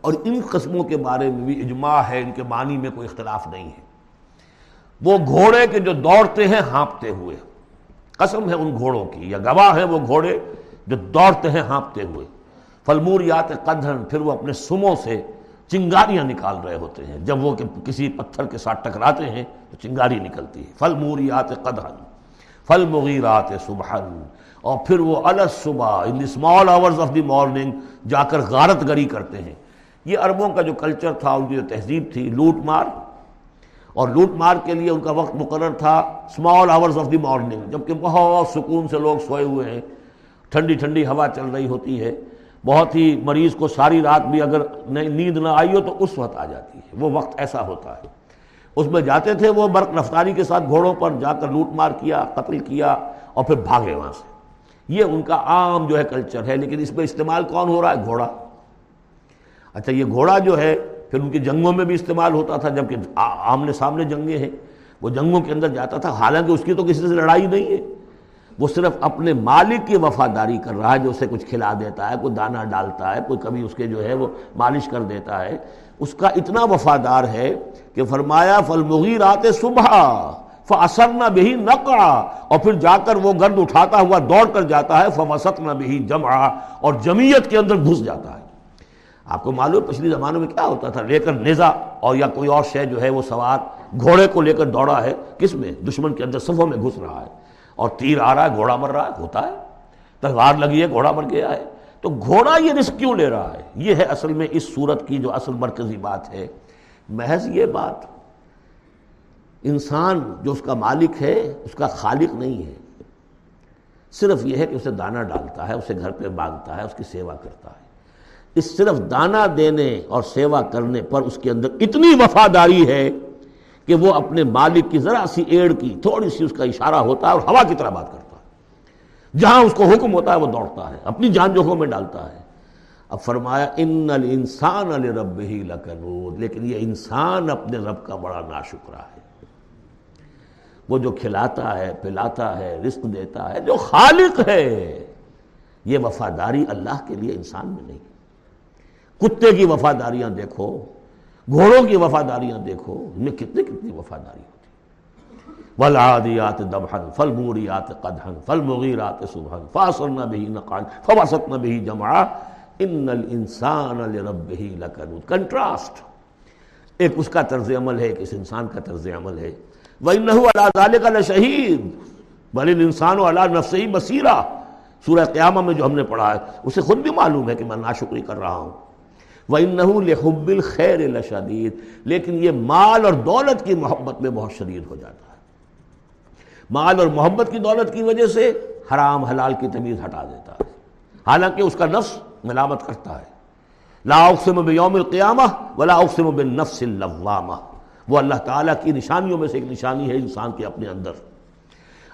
اور ان قسموں کے بارے میں بھی اجماع ہے، ان کے معنی میں کوئی اختلاف نہیں ہے۔ وہ گھوڑے کے جو دوڑتے ہیں، ہانپتے ہوئے۔ قسم ہے ان گھوڑوں کی، یا گواہ ہیں وہ گھوڑے جو دوڑتے ہیں، ہانپتے ہوئے۔ فلموریات قدھن، پھر وہ اپنے سموں سے چنگاریاں نکال رہے ہوتے ہیں۔ جب وہ کسی پتھر کے ساتھ ٹکراتے ہیں، تو چنگاری نکلتی ہے۔ فل موریات فل مغیرات صبحن اور پھر وہ الس صبح in the small hours of the morning جا کر غارت گری کرتے ہیں۔ یہ عربوں کا جو کلچر تھا، ان کی جو تہذیب تھی، لوٹ مار۔ اور لوٹ مار کے لیے ان کا وقت مقرر تھا small hours of the morning جبکہ بہت سکون سے لوگ سوئے ہوئے ہیں۔ ٹھنڈی ٹھنڈی ہوا چل رہی ہوتی ہے۔ بہت ہی مریض کو ساری رات بھی اگر نیند نہ آئی ہو تو اس وقت آ جاتی ہے۔ وہ وقت ایسا ہوتا ہے۔ اس میں جاتے تھے وہ برق رفتاری کے ساتھ گھوڑوں پر، جا کر لوٹ مار کیا، قتل کیا اور پھر بھاگے وہاں سے۔ یہ ان کا عام جو ہے کلچر ہے، لیکن اس میں استعمال کون ہو رہا ہے؟ گھوڑا۔ اچھا یہ گھوڑا جو ہے، پھر ان کی جنگوں میں بھی استعمال ہوتا تھا، جبکہ آمنے سامنے جنگیں ہیں۔ وہ جنگوں کے اندر جاتا تھا، حالانکہ اس کی تو کسی سے لڑائی نہیں ہے۔ وہ صرف اپنے مالک کی وفاداری کر رہا ہے، جو اسے کچھ کھلا دیتا ہے، کوئی دانہ ڈالتا ہے، کوئی کبھی اس کے جو ہے وہ مالش کر دیتا ہے۔ اس کا اتنا وفادار ہے کہ فرمایا فل مغیر آتے صبح فصر نہ بھی نقا اور پھر جا کر وہ گرد اٹھاتا ہوا، دوڑ کر جاتا ہے فوسط نہ بھی جمع اور جمعیت کے اندر گھس جاتا ہے۔ آپ کو معلوم پچھلی زمانوں میں کیا ہوتا تھا؟ لے کر نیزا اور یا کوئی اور شے جو ہے وہ سوار گھوڑے کو لے کر دوڑا ہے، کس میں؟ دشمن کے اندر صفوں میں گھس رہا ہے۔ اور تیر آ رہا ہے، گھوڑا مر رہا ہے، ہوتا ہے۔ تلوار لگی ہے، گھوڑا مر گیا ہے۔ تو گھوڑا یہ رسک کیوں لے رہا ہے؟ یہ ہے اصل میں اس صورت کی جو اصل مرکزی بات ہے۔ محض یہ بات، انسان جو اس کا مالک ہے، اس کا خالق نہیں ہے۔ صرف یہ ہے کہ اسے دانہ ڈالتا ہے، اسے گھر پہ باندھتا ہے، اس کی سیوا کرتا ہے۔ اس صرف دانہ دینے اور سیوا کرنے پر اس کے اندر اتنی وفاداری ہے کہ وہ اپنے مالک کی ذرا سی ایڑ کی تھوڑی سی اس کا اشارہ ہوتا ہے اور ہوا کی طرح بات کرتا ہے۔ جہاں اس کو حکم ہوتا ہے وہ دوڑتا ہے، اپنی جان جوکھوں میں ڈالتا ہے۔ اب فرمایا، ان الانسان رب ہی لکنود لیکن یہ انسان اپنے رب کا بڑا ناشکرا ہے۔ وہ جو کھلاتا ہے، پلاتا ہے، رزق دیتا ہے، جو خالق ہے، یہ وفاداری اللہ کے لیے انسان میں نہیں۔ کتے کی وفاداریاں دیکھو، گھوڑوں کی وفاداریاں دیکھو ان میں کتنے کتنی وفاداری ہوتی ولادیات دبہن فل موریات قدہن فل مغیرات صبحن فاصلنا بھی نقان فواسطنا بھی جمع ان الانسان لربہ لکنود۔ کنٹراسٹ، ایک اس کا طرز عمل ہے، ایک اس انسان کا طرز عمل ہے۔ وَإِنَّهُ عَلَىٰ ذَلِكَ لَشَهِيدٌ۔ بَلِ الْإِنسَانُ عَلَىٰ نَفْسِهِ بَصِيرًا۔ سورہ قیامہ میں جو ہم نے پڑھا ہے، اسے خود بھی معلوم ہے کہ میں ناشکری کر رہا ہوں۔ وَإِنَّهُ لِحُبِّ الْخَيْرِ لَشَدِيدٌ لیکن یہ مال اور دولت کی محبت میں بہت شدید ہو جاتا ہے۔ مال اور محبت کی دولت کی وجہ سے حرام حلال کی تمیز ہٹا دیتا ہے۔ حالانکہ اس کا نفس ملامت کرتا ہے۔ لا اقسم بیوم القیامہ ولا اقسم بالنفس اللوامہ۔ وہ اللہ تعالیٰ کی نشانیوں میں سے ایک نشانی ہے انسان کے اپنے اندر۔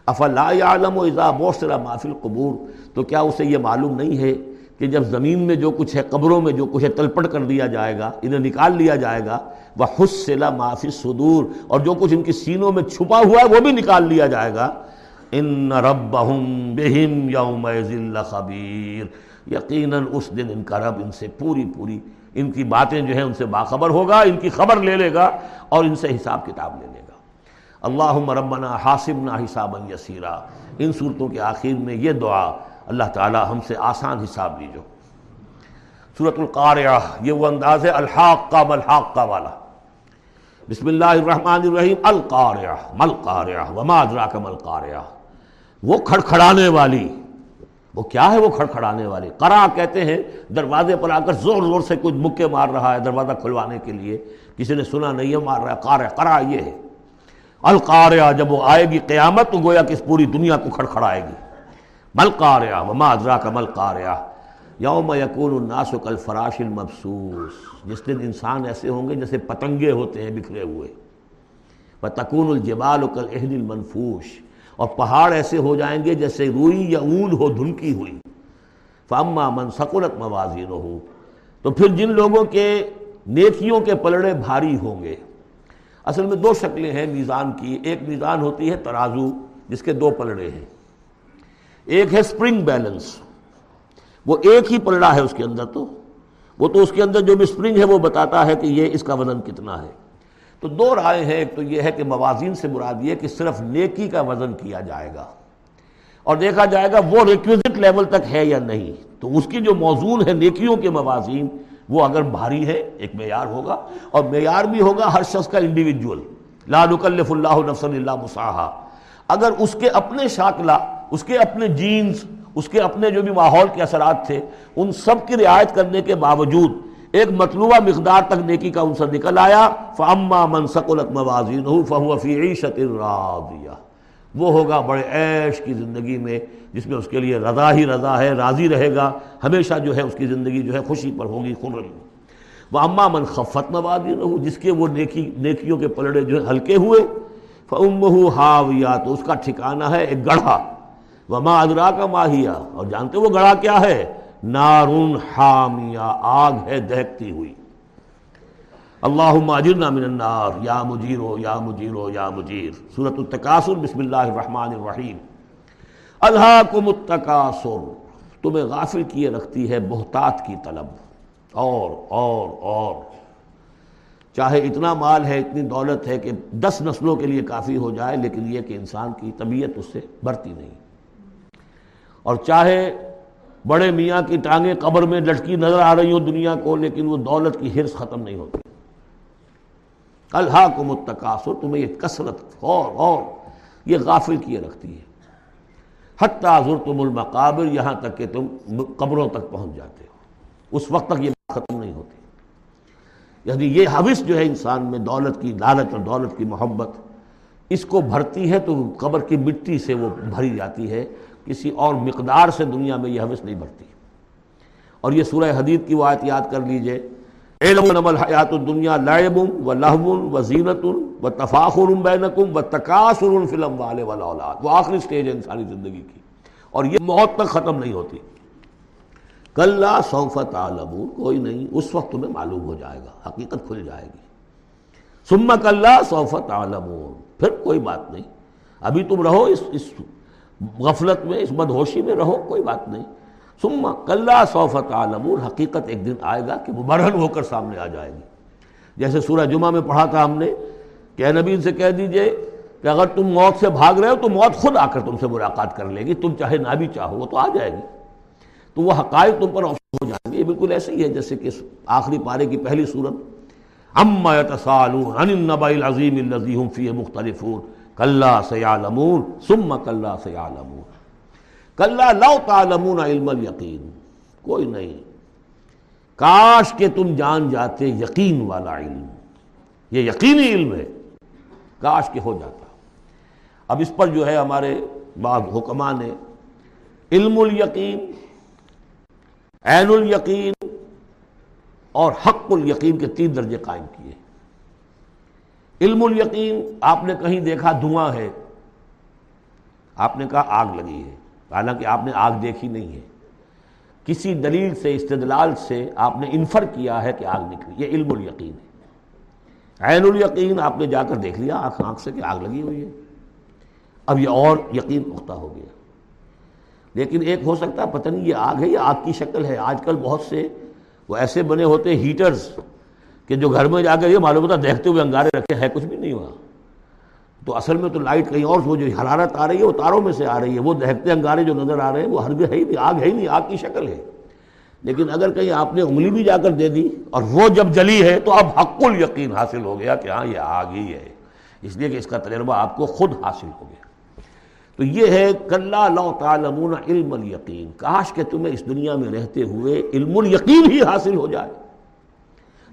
افلا یعلم اذا بوسر ما فی القبور۔ تو کیا اسے یہ معلوم نہیں ہے کہ جب زمین میں جو کچھ ہے، قبروں میں جو کچھ ہے تلپٹ کر دیا جائے گا، انہیں نکال لیا جائے گا وہ حسل ما فی الصدور، اور جو کچھ ان کی سینوں میں چھپا ہوا ہے، وہ بھی نکال لیا جائے گا۔ ان ربہم بہم یومئذ لخبیر یقیناً اس دن ان کا رب ان سے پوری پوری ان کی باتیں جو ہیں، ان سے باخبر ہوگا، ان کی خبر لے لے گا اور ان سے حساب کتاب لے لے گا۔ اللہ ربنا حاسبنا حسابا یسیرا۔ ان صورتوں کے آخر میں یہ دعا اللہ تعالی ہم سے آسان حساب لیجو۔ صورت القاریہ یہ وہ انداز ہے الحاق کا ملحاق کا والا۔ بسم اللہ الرحمن الرحیم القاریہ مل قاریہ وما ادراک مل قاریہ وہ کھڑکھڑانے والی، وہ کیا ہے وہ کھڑکھڑانے والی؟ قرا کہتے ہیں، دروازے پر آ کر زور زور سے کچھ مکے مار رہا ہے دروازہ کھلوانے کے لیے۔ کسی نے سنا نہیں ہے، مار رہا ہے قار قرا یہ ہے۔ القاریہ جب وہ آئے گی قیامت، تو گویا کہ اس پوری دنیا کو کھڑکھڑائے گی۔ ملقاریہ وما ادرا کا ملقاریہ یوم یقون الناس کل فراش المبسوس۔ جس دن انسان ایسے ہوں گے جیسے پتنگے ہوتے ہیں بکھرے ہوئے۔ و تکون الجبال کل اہد المنفوش۔ اور پہاڑ ایسے ہو جائیں گے جیسے روئی یا اون ہو دھنکی ہوئی۔ فاما من سکولت موازین ہو تو پھر جن لوگوں کے نیکیوں کے پلڑے بھاری ہوں گے۔ اصل میں دو شکلیں ہیں میزان کی۔ ایک میزان ہوتی ہے ترازو، جس کے دو پلڑے ہیں۔ ایک ہے سپرنگ بیلنس وہ ایک ہی پلڑا ہے اس کے اندر تو. وہ تو اس کے اندر جو بھی سپرنگ ہے وہ بتاتا ہے کہ یہ اس کا وزن کتنا ہے. تو دو رائے ہیں. ایک تو یہ ہے کہ موازین سے مراد یہ کہ صرف نیکی کا وزن کیا جائے گا. اور دیکھا جائے گا وہ ریکویزٹ لیول تک ہے یا نہیں. تو اس کی جو موزون ہے نیکیوں کے موازین، وہ اگر بھاری ہے، ایک معیار ہوگا. اور معیار بھی ہوگا ہر شخص کا انڈیویجول لا نکلف اللہ نفس اللہ مساحا اگر اس کے اپنے شاکلہ اس کے اپنے جینز اس کے اپنے جو بھی ماحول کے اثرات تھے، ان سب کی رعایت کرنے کے باوجود ایک مطلوبہ مقدار تک نیکی کا ان نکل آیا۔ فاما من سکولت موازین فہو فی عیشت راضیہ وہ ہوگا بڑے عیش کی زندگی میں، جس میں اس کے لیے رضا ہی رضا ہے، راضی رہے گا۔ ہمیشہ جو ہے اس کی زندگی جو ہے خوشی پر ہوگی خرم وہ اما من خفت موازین ہو جس کے وہ نیکی، نیکیوں کے پلڑے جو ہے ہلکے ہوئے۔ فم ہاویہ تو اس کا ٹھکانہ ہے، ایک گڑھا۔ وما ادرا کا ماہیہ اور جانتے وہ گڑھا کیا ہے؟ نارون حامیہ، آگ ہے دہکتی ہوئی۔ اللہم اجرنا من النار۔ یا مجیرو یا مجیرو یا مجیر۔ سورة التکاسر بسم اللہ الرحمن الرحیم۔ الہاکم التکاسر تمہیں غافل کیے رکھتی ہے بہتات کی طلب۔ اور اور اور۔ چاہے اتنا مال ہے، اتنی دولت ہے کہ دس نسلوں کے لیے کافی ہو جائے، لیکن یہ کہ انسان کی طبیعت اس سے بڑھتی نہیں۔ اور چاہے بڑے میاں کی ٹانگیں قبر میں لٹکی نظر آ رہی ہوں دنیا کو، لیکن وہ دولت کی حرص ختم نہیں ہوتی۔ اللہ کو متقاصر تمہیں یہ کثرت اور اور یہ غافل کیے رکھتی ہے۔ حتیٰ تم المقابر، یہاں تک کہ تم قبروں تک پہنچ جاتے ہو۔ اس وقت تک یہ ختم نہیں ہوتی۔ یعنی یہ حوث جو ہے انسان میں دولت کی لالچ اور دولت کی محبت، اس کو بھرتی ہے تو قبر کی مٹی سے وہ بھری جاتی ہے۔ کسی اور مقدار سے دنیا میں یہ حوث نہیں بڑھتی۔ اور یہ سورہ حدید کی وہ یاد کر لیجیے۔ علم الحیات الدنیا لعب و لہو و زینت و تفاخر بینکم و تکاثر فی الاموال والاولاد۔ وہ آخری سٹیج ہے انسانی زندگی کی۔ اور یہ موت تک ختم نہیں ہوتی۔ کلا سوف تعلمون، کوئی نہیں، اس وقت تمہیں معلوم ہو جائے گا، حقیقت کھل جائے گی۔ ثم کلا سوف تعلمون، پھر کوئی بات نہیں۔ ابھی تم رہو اس اس غفلت میں، اس بدہوشی میں رہو، کوئی بات نہیں۔ سما کلّہ صوفت عالمور حقیقت ایک دن آئے گا کہ وہ برہن ہو کر سامنے آ جائے گی۔ جیسے سورہ جمعہ میں پڑھا تھا ہم نے کہ اے نبی سے کہہ دیجیے کہ اگر تم موت سے بھاگ رہے ہو تو موت خود آ کر تم سے ملاقات کر لے گی، تم چاہے نہ بھی چاہو، وہ تو آ جائے گی۔ تو وہ حقائق تم پر افسوس ہو جائیں گے۔ یہ بالکل ایسے ہی ہے جیسے کہ آخری پارے کی پہلی صورت اما يتسالون عن النبأ العظیم الذي هم فيه مختلفون۔ کلا سیعلمون، ثم کلا سیعلمون۔ کلا لو تعلمون علم الیقین۔ کوئی نہیں۔ کاش کہ تم جان جاتے یقین والا علم۔ یہ یقینی علم ہے۔ کاش کہ ہو جاتا۔ اب اس پر جو ہے ہمارے بعض حکمہ نے علم الیقین، عین الیقین اور حق الیقین کے تین درجے قائم کیے۔ علم الیقین، آپ نے کہیں دیکھا دھواں ہے۔ آپ نے کہا آگ لگی ہے۔ حالانکہ آپ نے آگ دیکھی نہیں ہے۔ کسی دلیل سے، استدلال سے آپ نے انفر کیا ہے کہ آگ نکلی۔ یہ علم الیقین ہے۔ عین الیقین، آپ نے جا کر دیکھ لیا آنکھ آنکھ سے کہ آگ لگی ہوئی ہے۔ اب یہ اور یقین پختہ ہو گیا۔ لیکن ایک ہو سکتا ہے، پتہ نہیں یہ آگ ہے یہ آگ کی شکل ہے۔ آج کل بہت سے وہ ایسے بنے ہوتے ہیٹرز۔ کہ جو گھر میں جا کر یہ معلوم ہوتا دیکھتے ہوئے انگارے رکھے ہے کچھ بھی نہیں ہوا تو اصل میں تو لائٹ کہیں اور وہ جو حرارت آ رہی ہے، وہ تاروں میں سے آ رہی ہے۔ وہ دہتے انگارے جو نظر آ رہے ہیں، وہ ہر ہے ہی نہیں، آگ ہے ہی نہیں، آگ کی شکل ہے۔ لیکن اگر کہیں آپ نے انگلی بھی جا کر دے دی اور وہ جب جلی ہے تو اب حق الیقین حاصل ہو گیا کہ ہاں یہ آگ ہی ہے۔ اس لیے کہ اس کا تجربہ آپ کو خود حاصل ہو گیا۔ تو یہ ہے، کلّا لو تعلمون علم الیقین۔ کاش کہ تمہیں اس دنیا میں رہتے ہوئے علم الیقین ہی حاصل ہو جائے۔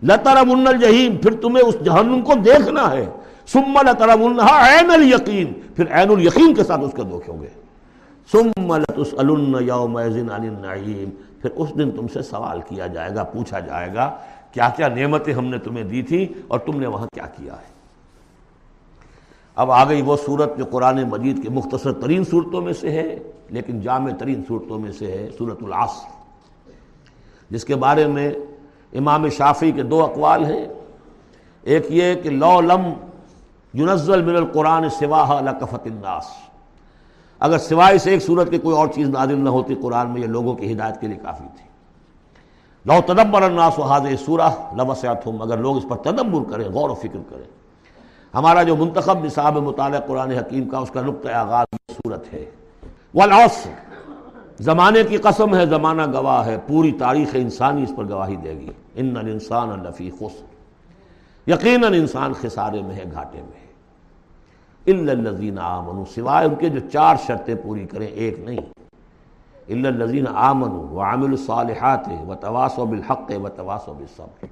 لطرم الجحیم پھر تمہیں اس جہنم کو دیکھنا ہے۔ سم لطرم عین الیقین پھر عین الیقین کے ساتھ اس کے دکھ ہوں گے سم لتسألن یوم عن النعیم پھر اس دن تم سے سوال کیا جائے گا، پوچھا جائے گا، کیا کیا نعمتیں ہم نے تمہیں دی تھی اور تم نے وہاں کیا کیا ہے؟ اب آ گئی وہ صورت جو قرآن مجید کے مختصر ترین صورتوں میں سے ہے، لیکن جامع ترین صورتوں میں سے ہے صورت العصر، جس کے بارے میں امام شافی کے دو اقوال ہیں۔ ایک یہ کہ لو لم ينزل من القرآن سواہ لکفت الناس۔ اگر سوائے سے ایک صورت کی کوئی اور چیز نازل نہ ہوتی قرآن میں، یہ لوگوں کی ہدایت کے لیے کافی تھی۔ لو تدبر الناس و حاضر سورہ لبسیاتہم اگر لوگ اس پر تدبر کریں، غور و فکر کریں۔ ہمارا جو منتخب نصاب مطالعہ قرآن حکیم کا، اس کا نقطۂ آغاز صورت ہے۔ والعصر۔ زمانے کی قسم ہے، زمانہ گواہ ہے، پوری تاریخ انسانی اس پر گواہی دے گی۔ ان انسان الفی خسر۔ یقیناً انسان خسارے میں ہے، گھاٹے میں ہے۔ الزین آمن سوائے ان کے جو چار شرطیں پوری کریں، ایک نہیں۔ الزین آمن و عامل الصالحات و تواس و بالحق و تواس و بالصبر۔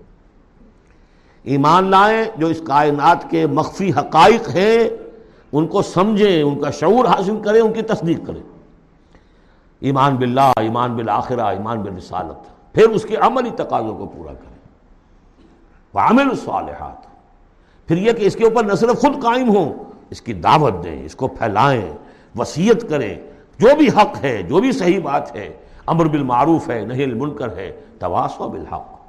ایمان لائیں، جو اس کائنات کے مخفی حقائق ہیں، ان کو سمجھیں، ان کا شعور حاصل کریں، ان کی تصدیق کریں۔ ایمان باللہ، ایمان بالآخرہ، ایمان بالرسالت۔ پھر اس کے عملی تقاضوں کو پورا کریں۔ وعمل الصالحات۔ پھر یہ کہ اس کے اوپر نہ صرف خود قائم ہوں، اس کی دعوت دیں، اس کو پھیلائیں وسیعت کریں۔ جو بھی حق ہے، جو بھی صحیح بات ہے، امر بالمعروف ہے نہیں المنکر ہے تواسو بالحق۔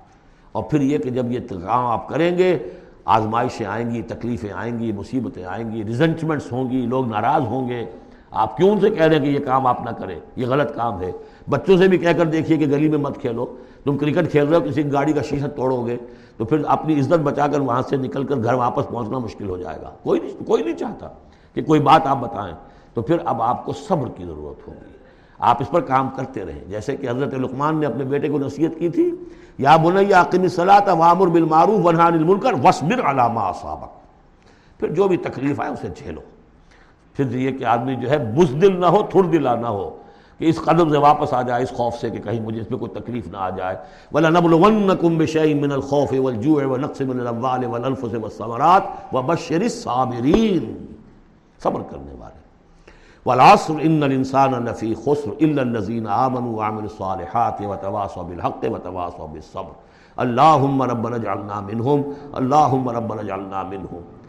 اور پھر یہ کہ جب یہ کام آپ کریں گے، آزمائشیں آئیں گی، تکلیفیں آئیں گی، مصیبتیں آئیں گی ریزنٹمنٹس ہوں گی، لوگ ناراض ہوں گے آپ کیوں ان سے کہہ رہے ہیں کہ یہ کام آپ نہ کریں؟ یہ غلط کام ہے۔ بچوں سے بھی کہہ کر دیکھیے کہ گلی میں مت کھیلو۔ تم کرکٹ کھیل رہے ہو، کسی گاڑی کا شیشہ توڑو گے تو پھر اپنی عزت بچا کر وہاں سے نکل کر گھر واپس پہنچنا مشکل ہو جائے گا۔ کوئی نہیں کوئی نہیں چاہتا کہ کوئی بات آپ بتائیں۔ تو پھر اب آپ کو صبر کی ضرورت ہوگی۔ آپ اس پر کام کرتے رہیں۔ جیسے کہ حضرت لقمان نے اپنے بیٹے کو نصیحت کی تھی، یا بنیا عقیم صلاح وامر بالمعروف ونحان المنکر وصبر علامہ صابق پھر جو بھی تکلیف آئے اسے جھیلو۔ پھر یہ کہ آدمی جو ہے بزدل نہ ہو تھر دلا نہ ہو، کہ اس قدم سے واپس آ جائے، اس خوف سے کہ کہیں مجھے اس میں کوئی تکلیف نہ آ جائے۔ ولا نبل ون کم بشئی من الخوف والجوع ونقص من الاموال والانفس والثمرات وبشر الصابرین صبر کرنے والے۔ والعصر ان الانسان لفی خسر الا الذين امنوا وعملوا الصالحات وتواصوا بالحق وتواصوا بالصبر۔ اللهم ربنا اجعلنا منهم، اللهم ربنا اجعلنا منهم۔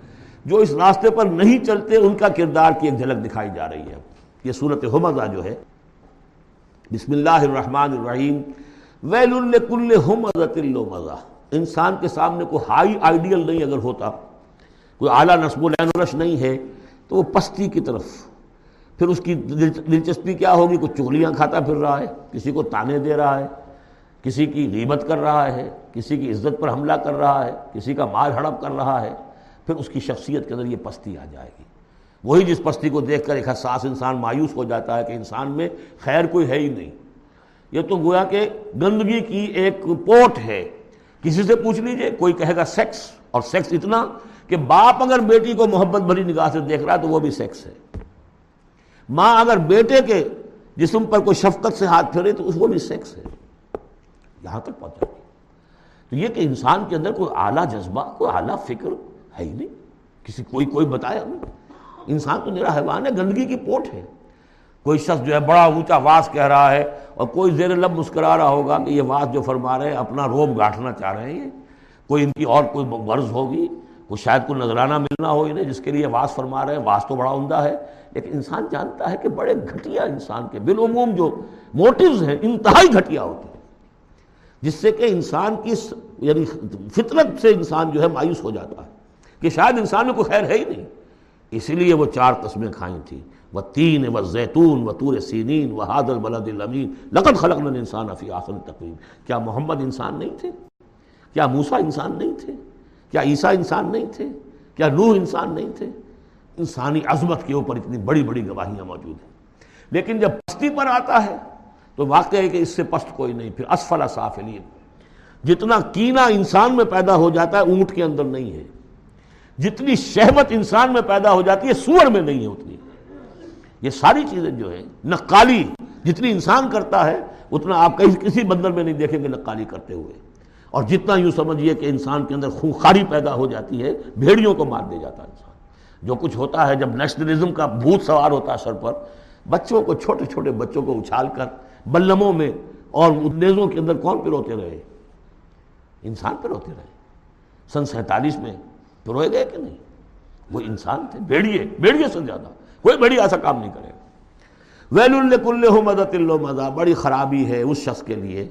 جو اس راستے پر نہیں چلتے، ان کا کردار کی ایک جھلک دکھائی جا رہی ہے۔ یہ صورت حمزہ جو ہے، بسم اللہ الرحمن الرحیم۔ ویل الکل حمزت مزہ انسان کے سامنے کوئی ہائی آئیڈیل نہیں اگر ہوتا، کوئی اعلیٰ نصب العین رش نہیں ہے، تو وہ پستی کی طرف۔ پھر اس کی دلچسپی کیا ہوگی؟ کچھ چغلیاں کھاتا پھر رہا ہے، کسی کو تانے دے رہا ہے، کسی کی غیبت کر رہا ہے، کسی کی عزت پر حملہ کر رہا ہے، کسی کا مال ہڑپ کر رہا ہے۔ پھر اس کی شخصیت کے اندر یہ پستی آ جائے گی۔ وہی جس پستی کو دیکھ کر ایک حساس انسان مایوس ہو جاتا ہے کہ انسان میں خیر کوئی ہے ہی نہیں۔ یہ تو گویا کہ گندگی کی ایک پوٹ ہے۔ کسی سے پوچھ لیجیے، کوئی کہے گا سیکس، اور سیکس اتنا کہ باپ اگر بیٹی کو محبت بھری نگاہ سے دیکھ رہا ہے تو وہ بھی سیکس ہے۔ ماں اگر بیٹے کے جسم پر کوئی شفقت سے ہاتھ پھیرے تو اس کو بھی سیکس ہے۔ یہاں تک پہنچا۔ تو یہ کہ انسان کے اندر کوئی اعلیٰ جذبہ، کوئی اعلیٰ فکر ہے ہی نہیں۔ کسی کوئی کوئی بتایا ہمیں انسان تو میرا حیوان ہے، گندگی کی پوٹ ہے۔ کوئی شخص جو ہے بڑا اونچا واس کہہ رہا ہے اور کوئی زیر لب مسکرا رہا ہوگا کہ یہ واس جو فرما رہے ہیں، اپنا روب گاٹھنا چاہ رہے ہیں۔ یہ کوئی ان کی اور کوئی غرض ہوگی، کوئی شاید کوئی نظرانہ ملنا ہو انہیں جس کے لیے واس فرما رہے ہیں۔ واس تو بڑا عمدہ ہے، لیکن انسان جانتا ہے کہ بڑے گھٹیا انسان کے، بالعموم جو موٹیوز ہیں، انتہائی گھٹیا ہوتے ہیں۔ جس سے کہ انسان کی یعنی فطرت سے انسان جو ہے مایوس ہو جاتا ہے۔ کہ شاید انسان میں کوئی خیر ہے ہی نہیں۔ اسی لیے وہ چار قسمیں کھائیں تھیں۔ وہ تین و زیتون و تور سینین و حاد البلد الامین۔ لقد خلق انسان فی آخر تقریب کیا محمد انسان نہیں تھے؟ کیا موسا انسان نہیں تھے؟ کیا عیسیٰ انسان نہیں تھے؟ کیا نوح انسان نہیں تھے؟ انسانی عظمت کے اوپر اتنی بڑی بڑی گواہیاں موجود ہیں۔ لیکن جب پستی پر آتا ہے تو واقع ہے کہ اس سے پست کوئی نہیں، پھر اسفل سافلین۔ جتنا کینہ انسان میں پیدا ہو جاتا ہے، اونٹ کے اندر نہیں ہے۔ جتنی شہبت انسان میں پیدا ہو جاتی ہے، سور میں نہیں ہے اتنی۔ یہ ساری چیزیں جو ہیں، نقالی، جتنی انسان کرتا ہے، اتنا آپ کہیں کسی بندر میں نہیں دیکھیں گے نقالی کرتے ہوئے۔ اور جتنا یوں سمجھیے کہ انسان کے اندر خونخاری پیدا ہو جاتی ہے، بھیڑیوں کو مار دے جاتا ہے انسان۔ جو کچھ ہوتا ہے، جب نیشنلزم کا بھوت سوار ہوتا ہے سر پر، بچوں کو، چھوٹے چھوٹے بچوں کو اچھال کر، بلموں میں، اور نیزوں کے اندر کون پروتے رہے؟ انسان پروتے رہے۔ سن سینتالیس میں پروئے گئے کہ نہیں؟ وہ انسان تھے، بیڑیے بیڑیے سے زیادہ۔ کوئی بڑی ایسا کام نہیں کرے ویل الکل مدت اللہ مزہ بڑی خرابی ہے اس شخص کے لیے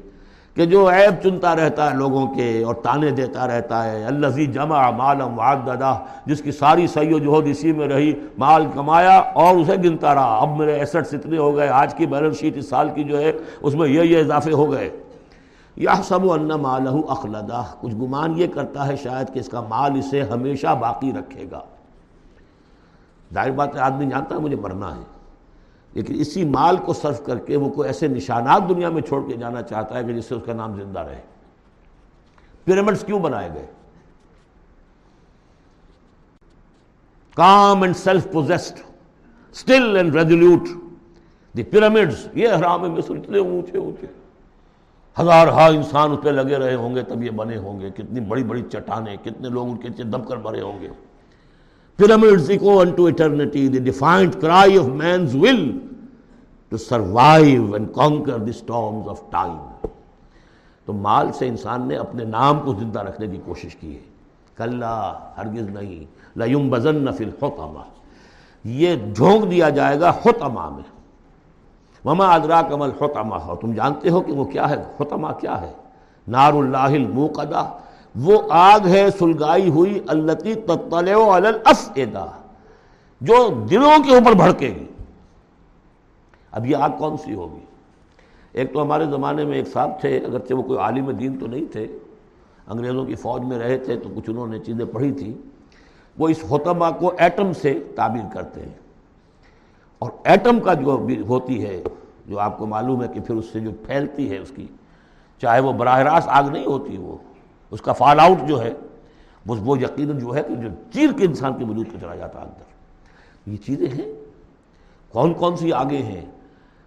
کہ جو عیب چنتا رہتا ہے لوگوں کے اور تانے دیتا رہتا ہے۔ اللہ جمع مالم واد دادا جس کی ساری سی و جہد اسی میں رہی، مال کمایا اور اسے گنتا رہا۔ اب میرے ایسٹس اتنے ہو گئے، آج کی بیلنس شیٹ اس سال کی جو ہے، اس میں یہ یہ اضافے ہو گئے۔ یا سب و ان مالہ اخلدہ۔ کچھ گمان یہ کرتا ہے شاید کہ اس کا مال اسے ہمیشہ باقی رکھے گا۔ ظاہر بات ہے، آدمی جانتا ہے، مجھے مرنا ہے۔ لیکن اسی مال کو صرف کر کے وہ کوئی ایسے نشانات دنیا میں چھوڑ کے جانا چاہتا ہے کہ جس سے اس کا نام زندہ رہے۔ پیرامڈس کیوں بنائے گئے؟ Calm and self possessed still and resolute. The pyramids یہ حرام مصر اتنے اونچے اونچے۔ ہزار ہا انسان اس پہ لگے رہے ہوں گے تب یہ بنے ہوں گے۔ کتنی بڑی بڑی چٹانیں کتنے لوگ ان کے دب کر مرے ہوں گے۔ Pyramids echo unto eternity, the defiant cry of man's will to survive and conquer the storms of time. تو مال سے انسان نے اپنے نام کو زندہ رکھنے کی کوشش کی ہے۔ کل ہرگز نہیں۔ لیم بزن فی الحتما یہ جھونک دیا جائے گا حتما میں۔ مما ادرا کمل حتما ہو تم جانتے ہو کہ وہ کیا ہے؟ حتما کیا ہے؟ نار اللہ الموقدہ وہ آگ ہے سلگائی ہوئی التی الافئدہ جو دلوں کے اوپر بھڑکے گی۔ اب یہ آگ کون سی ہوگی؟ ایک تو ہمارے زمانے میں ایک صاحب تھے، اگرچہ وہ کوئی عالم دین تو نہیں تھے، انگریزوں کی فوج میں رہے تھے تو کچھ انہوں نے چیزیں پڑھی تھیں۔ وہ اس ہوتما کو ایٹم سے تعبیر کرتے ہیں۔ اور ایٹم کا جو ہوتی ہے، جو آپ کو معلوم ہے کہ پھر اس سے جو پھیلتی ہے اس کی، چاہے وہ براہ راست آگ نہیں ہوتی، وہ اس کا فال آؤٹ جو ہے، وہ یقیناً جو ہے کہ جو چیر کے انسان کے وجود پہ چلا جاتا ہے اندر۔ یہ چیزیں ہیں۔ کون کون سی آگے ہیں؟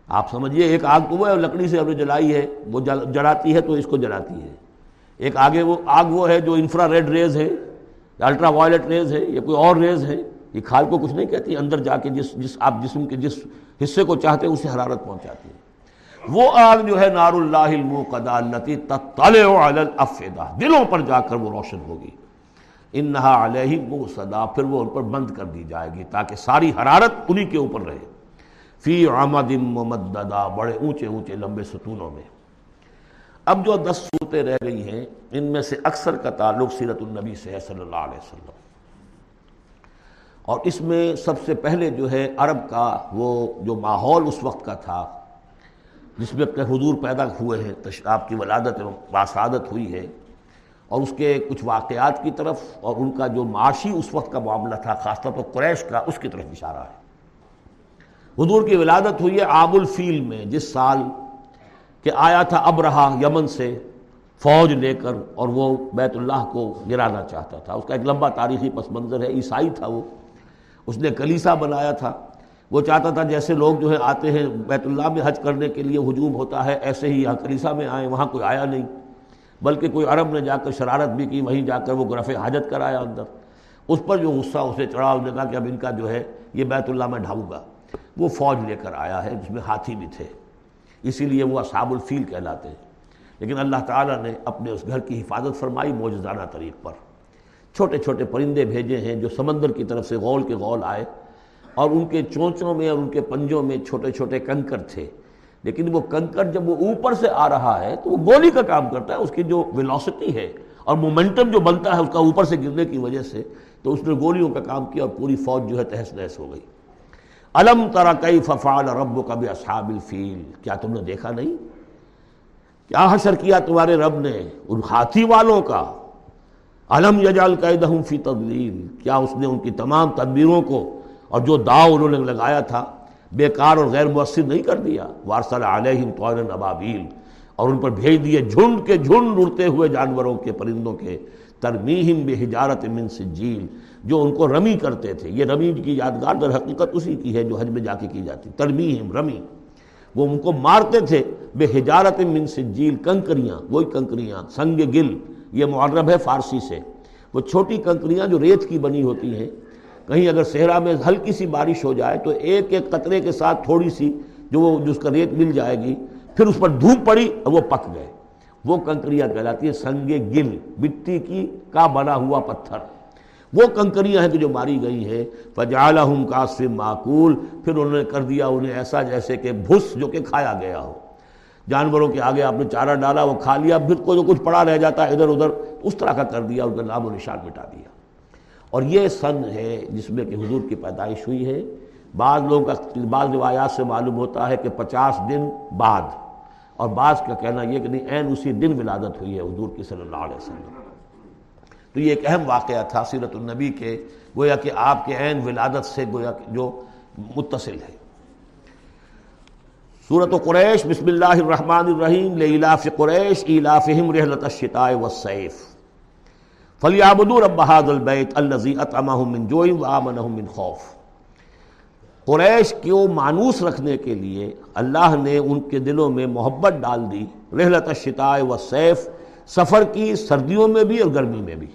آپ سمجھیے ایک آگ تو وہ ہے، لکڑی سے ہم نے جلائی ہے، وہ جلاتی ہے تو اس کو جلاتی ہے۔ ایک آگے وہ آگ وہ ہے جو انفرا ریڈ ریز ہے الٹرا وائلٹ ریز ہے، یا کوئی اور ریز ہے۔ یہ کھال کو کچھ نہیں کہتی، اندر جا کے جس جس آپ جسم کے جس حصے کو چاہتے ہیں، اسے حرارت پہنچاتی ہے۔ وہ آگ جو ہے نار اللہ الموقدہ التي تطلع علی الافدہ دلوں پر جا کر وہ روشن ہوگی۔ انہا علیہ موصدا پھر وہ ان پر بند کر دی جائے گی تاکہ ساری حرارت انہی کے اوپر رہے۔ فی عمد ممددہ، بڑے اونچے اونچے، لمبے ستونوں میں۔ اب جو دس صورتیں رہ گئی ہیں، ان میں سے اکثر کا تعلق سیرت النبی سے ہے، صلی اللہ علیہ وسلم۔ اور اس میں سب سے پہلے جو ہے عرب کا وہ جو ماحول اس وقت کا تھا، جس میں اپنے حضور پیدا ہوئے ہیں آپ کی ولادت باسعادت ہوئی ہے، اور اس کے کچھ واقعات کی طرف اور ان کا جو معاشی اس وقت کا معاملہ تھا، خاص طور پر قریش کا، اس کی طرف اشارہ ہے۔ حضور کی ولادت ہوئی ہے آب الفیل میں، جس سال کہ آیا تھا اب رہا یمن سے فوج لے کر اور وہ بیت اللہ کو گرانا چاہتا تھا۔ اس کا ایک لمبا تاریخی پس منظر ہے، عیسائی تھا وہ۔ اس نے کلیسا بنایا تھا۔ وہ چاہتا تھا جیسے لوگ جو ہے آتے ہیں بیت اللہ میں حج کرنے کے لیے ہجوم ہوتا ہے، ایسے ہی یہاں کلیسا میں آئے وہاں کوئی آیا نہیں۔ بلکہ کوئی عرب نے جا کر شرارت بھی کی، وہیں جا کر وہ گرف حاجت کرایا اندر۔ اس پر جو غصہ اسے چڑھا، اس نے کہا کہ اب ان کا جو ہے یہ بیت اللہ میں ڈھاؤں گا۔ وہ فوج لے کر آیا ہے جس میں ہاتھی بھی تھے۔ اسی لیے وہ اصحاب الفیل کہلاتے ہیں۔ لیکن اللہ تعالیٰ نے اپنے اس گھر کی حفاظت فرمائی موجزانہ طریق پر۔ چھوٹے چھوٹے پرندے بھیجے ہیں جو سمندر کی طرف سے غول کے غول آئے اور ان کے چونچوں میں اور ان کے پنجوں میں چھوٹے چھوٹے کنکر تھے۔ لیکن وہ کنکر جب وہ اوپر سے آ رہا ہے تو وہ گولی کا کام کرتا ہے، اس کی جو ویلوسٹی ہے اور مومنٹم جو بنتا ہے، اس کا اوپر سے گرنے کی وجہ سے تو اس نے گولیوں کا کام کیا اور پوری فوج جو ہے تہس نہس ہو گئی۔ علم ترا کئی ففال رب کا بھی اصحاب الفیل؟ کیا تم نے دیکھا نہیں؟ کیا حشر کیا تمہارے رب نے ان ہاتھی والوں کا؟ علم یجال قیدہم فی تدلیل کیا اس نے ان کی تمام تدبیروں کو اور جو داؤ انہوں نے لگایا تھا، بیکار اور غیر مؤثر نہیں کر دیا؟ وارسل علیہم طور نبابیل اور ان پر بھیج دیے جھنڈ کے جھنڈ اڑتے ہوئے جانوروں کے پرندوں کے، ترمیہم بے حجارت من سجیل، جو ان کو رمی کرتے تھے۔ یہ رمی کی یادگار در حقیقت اسی کی ہے جو حج میں جا کے کی جاتی۔ ترمیہم، رمی۔ وہ ان کو مارتے تھے بے حجارت من سجیل، کنکریاں، وہی کنکریاں، سنگ گل۔ یہ معرب ہے فارسی سے۔ وہ چھوٹی کنکریاں جو ریت کی بنی ہوتی ہیں، کہیں اگر صحرا میں ہلکی سی بارش ہو جائے تو ایک ایک قطرے کے ساتھ تھوڑی سی جو وہ جو اس کا ریت مل جائے گی، پھر اس پر دھوپ پڑی اور وہ پک گئے۔ وہ کنکریاں کہلاتی ہیں سنگ گل، مٹی کی کا بنا ہوا پتھر۔ وہ کنکریاں ہیں کہ جو ماری گئی ہیں۔ فجالحم قاسم معقول، پھر انہوں نے کر دیا انہیں ایسا جیسے کہ بھس جو کہ کھایا گیا ہو۔ جانوروں کے آگے آپ نے چارہ ڈالا، وہ کھا لیا، پھر کو جو کچھ پڑا رہ جاتا ہے ادھر ادھر، اس طرح کا کر دیا ان کا نام و نشان مٹا دیا۔ اور یہ سن ہے جس میں کہ حضور کی پیدائش ہوئی ہے۔ بعض لوگوں کا بعض روایات سے معلوم ہوتا ہے کہ پچاس دن بعد۔ اور بعض کا کہنا یہ کہ نہیں، عین اسی دن ولادت ہوئی ہے حضور کی صلی اللہ علیہ وسلم۔ تو یہ ایک اہم واقعہ تھا سیرت النبی کے، گویا کہ آپ کے عین ولادت سے گویا جو متصل ہے۔ صورت و قریش، بسم اللہ الرحمن الرحیم، لیلاف قریش، ایلافہم رحلت الشتاء والسیف. فلیعبدو رب هذا البیت الذی اطعمہم من جوئی وآمنہم من خوف. قریش کو مانوس رکھنے کے لیے اللہ نے ان کے دلوں میں محبت ڈال دی؟ رحلت الشتاء والسیف، سفر کی سردیوں میں بھی اور گرمی میں بھی.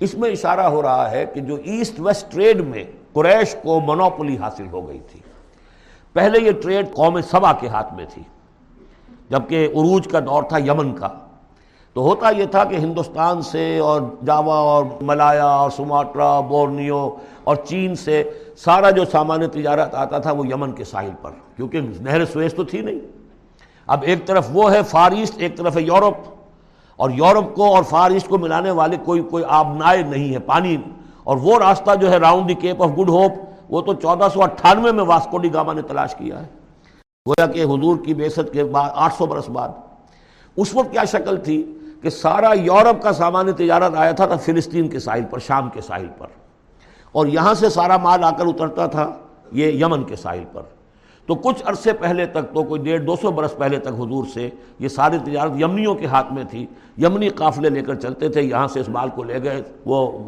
اس میں اشارہ ہو رہا ہے کہ جو ایسٹ ویسٹ ٹریڈ میں قریش کو منوپلی حاصل ہو گئی تھی۔ پہلے یہ ٹریڈ قوم سبا کے ہاتھ میں تھی، جبکہ عروج کا دور تھا یمن کا۔ تو ہوتا یہ تھا کہ ہندوستان سے اور جاوا اور ملایا اور سماٹرا، بورنیو اور چین سے سارا جو سامان تجارت آتا تھا وہ یمن کے ساحل پر، کیونکہ نہر سویس تو تھی نہیں۔ اب ایک طرف وہ ہے فار ایسٹ، ایک طرف ہے یورپ۔ اور یورپ کو اور فار ایسٹ کو ملانے والے کوئی کوئی آبنائے نہیں ہے، پانی۔ اور وہ راستہ جو ہے round the Cape of Good Hope وہ تو چودہ سو اٹھانوے میں واسکو ڈی گاما نے تلاش کیا ہے۔ گویا کہ حضور کی بیست کے بعد آٹھ سو برس بعد۔ اس وقت کیا شکل تھی کہ سارا یورپ کا سامان تجارت آیا تھا فلسطین کے ساحل پر، شام کے ساحل پر۔ اور یہاں سے سارا مال آ کر اترتا تھا، یہ یمن کے ساحل پر۔ تو کچھ عرصے پہلے تک تو کوئی ڈیڑھ دو سو برس پہلے تک حضور سے یہ ساری تجارت یمنیوں کے ہاتھ میں تھی، یمنی قافلے لے کر چلتے تھے، یہاں سے اس مال کو لے گئے، وہ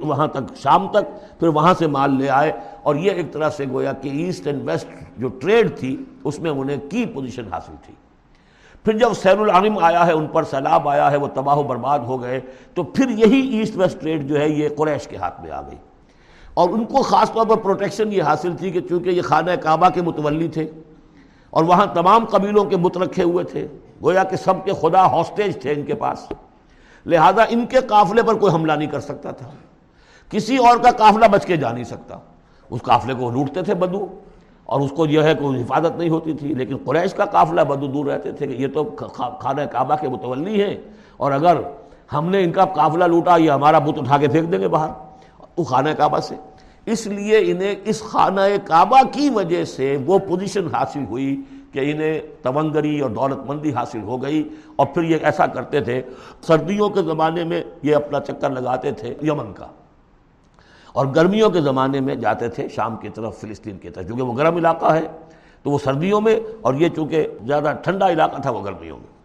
وہاں تک شام تک، پھر وہاں سے مال لے آئے۔ اور یہ ایک طرح سے گویا کہ ایسٹ اینڈ ویسٹ جو ٹریڈ تھی، اس میں انہیں کی پوزیشن حاصل تھی۔ پھر جب سیر العالم آیا ہے، ان پر سیلاب آیا ہے، وہ تباہ و برباد ہو گئے، تو پھر یہی ایسٹ ویسٹ ٹریڈ جو ہے، یہ قریش کے ہاتھ میں آ گئی۔ اور ان کو خاص طور پر پروٹیکشن یہ حاصل تھی کہ چونکہ یہ خانہ کعبہ کے متولی تھے اور وہاں تمام قبیلوں کے بت رکھے ہوئے تھے، گویا کہ سب کے خدا ہاسٹیج تھے ان کے پاس۔ لہذا ان کے قافلے پر کوئی حملہ نہیں کر سکتا تھا۔ کسی اور کا قافلہ بچ کے جا نہیں سکتا۔ اس قافلے کو لوٹتے تھے بدو اور اس کو جو ہے کوئی حفاظت نہیں ہوتی تھی، لیکن قریش کا قافلہ بدو دور رہتے تھے کہ یہ تو خانہ کعبہ کے متولی ہیں اور اگر ہم نے ان کا قافلہ لوٹا، یہ ہمارا بت اٹھا کے پھینک دیں گے باہر۔ وہ خانہ کعبہ سے۔ اس لیے انہیں اس خانہ کعبہ کی وجہ سے وہ پوزیشن حاصل ہوئی کہ انہیں تونگری اور دولت مندی حاصل ہو گئی۔ اور پھر یہ ایسا کرتے تھے، سردیوں کے زمانے میں یہ اپنا چکر لگاتے تھے یمن کا۔ اور گرمیوں کے زمانے میں جاتے تھے شام کی طرف، فلسطین کی طرف، چونکہ وہ گرم علاقہ ہے تو وہ سردیوں میں، اور یہ چونکہ زیادہ ٹھنڈا علاقہ تھا وہ گرمیوں میں۔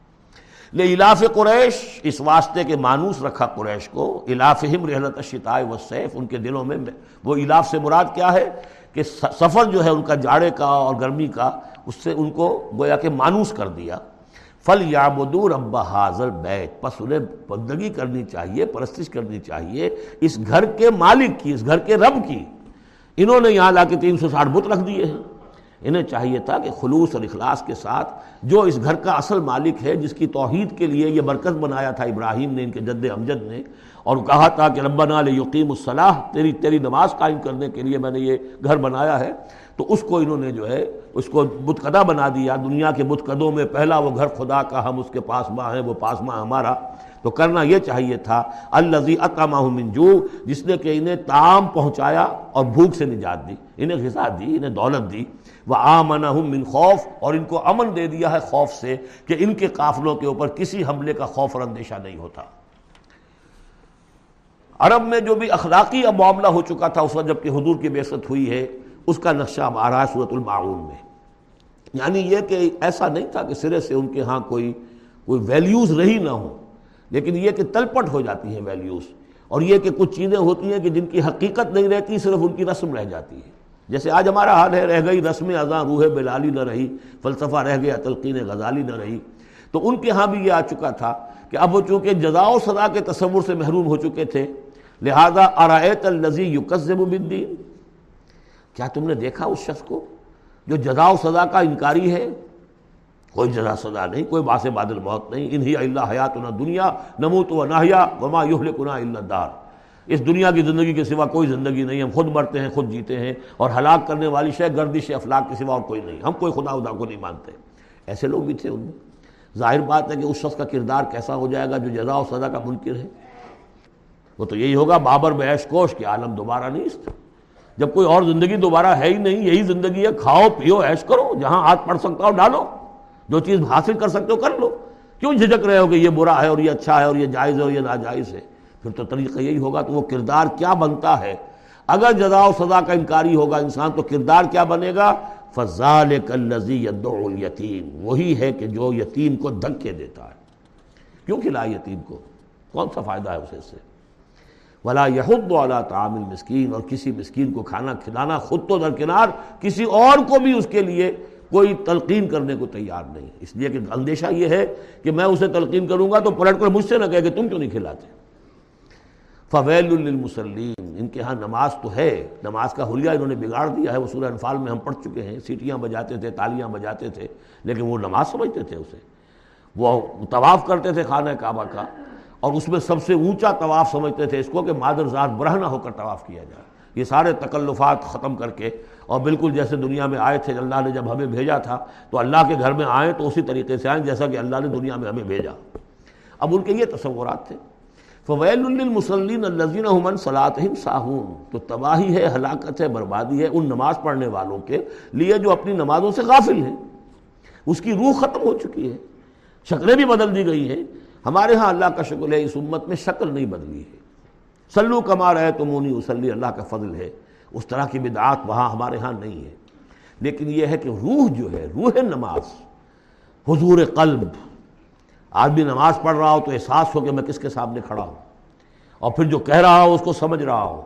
لے علاف قریش، اس واسطے کے مانوس رکھا قریش کو الافہم رحلت الشتاء والسیف ان کے دلوں میں وہ الاف سے مراد کیا ہے؟ کہ سفر جو ہے ان کا جاڑے کا اور گرمی کا، اس سے ان کو گویا کہ مانوس کر دیا۔ فل یابدو رب حاضر بیت پس انہیں بندگی کرنی چاہیے، پرستش کرنی چاہیے اس گھر کے مالک کی، اس گھر کے رب کی۔ انہوں نے یہاں لا کے تین سو ساٹھ بت رکھ دیے ہیں۔ انہیں چاہیے تھا کہ خلوص اور اخلاص کے ساتھ جو اس گھر کا اصل مالک ہے، جس کی توحید کے لیے یہ مرکز بنایا تھا ابراہیم نے، ان کے جد امجد نے، اور کہا تھا کہ ربنا یقیم الصلاح، تیری تیری نماز قائم کرنے کے لیے میں نے یہ گھر بنایا ہے۔ تو اس کو انہوں نے جو ہے، اس کو بتقدہ بنا دیا۔ دنیا کے بتقدوں میں پہلا وہ گھر خدا کا ہم اس کے پاس ماں ہیں، وہ پاس ماں ہمارا۔ تو کرنا یہ چاہیے تھا الزی اطامہ منجو جس نے کہ انہیں تام پہنچایا اور بھوک سے نجات دی، انہیں غذا دی، انہیں دولت دی۔ وہ آمن من خوف، اور ان کو امن دے دیا ہے خوف سے کہ ان کے قافلوں کے اوپر کسی حملے کا خوف اور اندیشہ نہیں ہوتا۔ عرب میں جو بھی اخلاقی اب معاملہ ہو چکا تھا، اس وقت جبکہ حضور کی بیست ہوئی ہے، اس کا نقشہ اب آ رہا ہے صورت المعاون میں۔ یعنی یہ کہ ایسا نہیں تھا کہ سرے سے ان کے ہاں کوئی کوئی ویلیوز رہی نہ ہوں، لیکن یہ کہ تلپٹ ہو جاتی ہیں ویلیوز اور یہ کہ کچھ چیزیں ہوتی ہیں کہ جن کی حقیقت نہیں رہتی، صرف ان کی رسم رہ جاتی ہے۔ جیسے آج ہمارا حال ہے، رہ گئی رسم ازاں روح بلالی نہ رہی، فلسفہ رہ گیا، تلقین غزالی نہ رہی۔ تو ان کے ہاں بھی یہ آ چکا تھا کہ اب وہ چونکہ جزا و سزا کے تصور سے محروم ہو چکے تھے، لہذا ارائیت النزی یقزب بالدین۔ کیا تم نے دیکھا اس شخص کو جو جزا و سزا کا انکاری ہے؟ کوئی جزا سزا نہیں، کوئی باس بادل موت نہیں۔ انہی اللہ حیات نہ دنیا، نموت و ناہیا وما یہلکنا اللہ دار اس دنیا کی زندگی کے سوا کوئی زندگی نہیں، ہم خود مرتے ہیں، خود جیتے ہیں اور ہلاک کرنے والی شے، گردش افلاق کے سوا اور کوئی نہیں۔ ہم کوئی خدا خدا کو نہیں مانتے۔ ایسے لوگ بھی تھے ان میں۔ ظاہر بات ہے کہ اس شخص کا کردار کیسا ہو جائے گا جو جزا و سزا کا منکر ہے؟ وہ تو یہی ہوگا، بابر بیش کوش کے عالم دوبارہ نہیں جب کوئی اور زندگی دوبارہ ہے ہی نہیں، یہی زندگی ہے، کھاؤ، پیو ایش کرو، جہاں ہاتھ پڑ سکتا ہو ڈالو۔ جو چیز حاصل کر سکتے ہو کر لو۔ کیوں جھجک رہے ہو کہ یہ برا ہے اور یہ اچھا ہے اور یہ جائز ہے اور یہ ناجائز ہے؟ پھر تو طریقہ یہی ہوگا تو وہ کردار کیا بنتا ہے؟ اگر جزا و سزا کا انکاری ہوگا انسان تو کردار کیا بنے گا؟ فضال کلزی یتیم وہی ہے کہ جو یتیم کو دھکے دیتا ہے۔ کیوں کھلا یتیم کو؟ کون سا فائدہ ہے اسے سے؟ ولا یحد والا تعامل مسکین اور کسی مسکین کو کھانا کھلانا خود تو درکنار، کسی اور کو بھی اس کے لیے کوئی تلقین کرنے کو تیار نہیں۔ اس لیے کہ اندیشہ یہ ہے کہ میں اسے تلقین کروں گا تو پلٹ کر مجھ سے نہ کہے کہ تم کیوں نہیں کھلاتے؟ فویل للمسلین ان کے ہاں نماز تو ہے، نماز کا حلیہ انہوں نے بگاڑ دیا ہے۔ وہ سورہ انفال میں ہم پڑھ چکے ہیں۔ سیٹیاں بجاتے تھے، تالیاں بجاتے تھے، لیکن وہ نماز سمجھتے تھے اسے۔ وہ طواف کرتے تھے خانہ کعبہ کا، اور اس میں سب سے اونچا طواف سمجھتے تھے۔ اس کو کہ مادر ذات برہنہ ہو کر طواف کیا جائے۔ یہ سارے تکلفات ختم کر کے، اور بالکل جیسے دنیا میں آئے تھے، اللہ نے جب ہمیں بھیجا تھا، تو اللہ کے گھر میں آئیں تو اسی طریقے سے آئیں جیسا کہ اللہ نے دنیا میں ہمیں بھیجا۔ اب ان کے یہ تصورات تھے۔ فویل المسلین الزین من صلاحم ساہون تو تباہی ہے، ہلاکت ہے، بربادی ہے ان نماز پڑھنے والوں کے لیے جو اپنی نمازوں سے غافل ہیں۔ اس کی روح ختم ہو چکی ہے۔ شکلیں بھی بدل دی گئی ہیں۔ ہمارے ہاں اللہ کا شکل ہے، اس امت میں شکل نہیں بدلی ہے۔ سلو کما رہے تو مونی وسلی اللہ کا فضل ہے۔ اس طرح کی بدعات وہاں ہمارے ہاں نہیں ہے۔ لیکن یہ ہے کہ روح جو ہے، روح نماز، حضور قلب آدمی نماز پڑھ رہا ہو تو احساس ہو کہ میں کس کے سامنے کھڑا ہوں۔ اور پھر جو کہہ رہا ہو اس کو سمجھ رہا ہو۔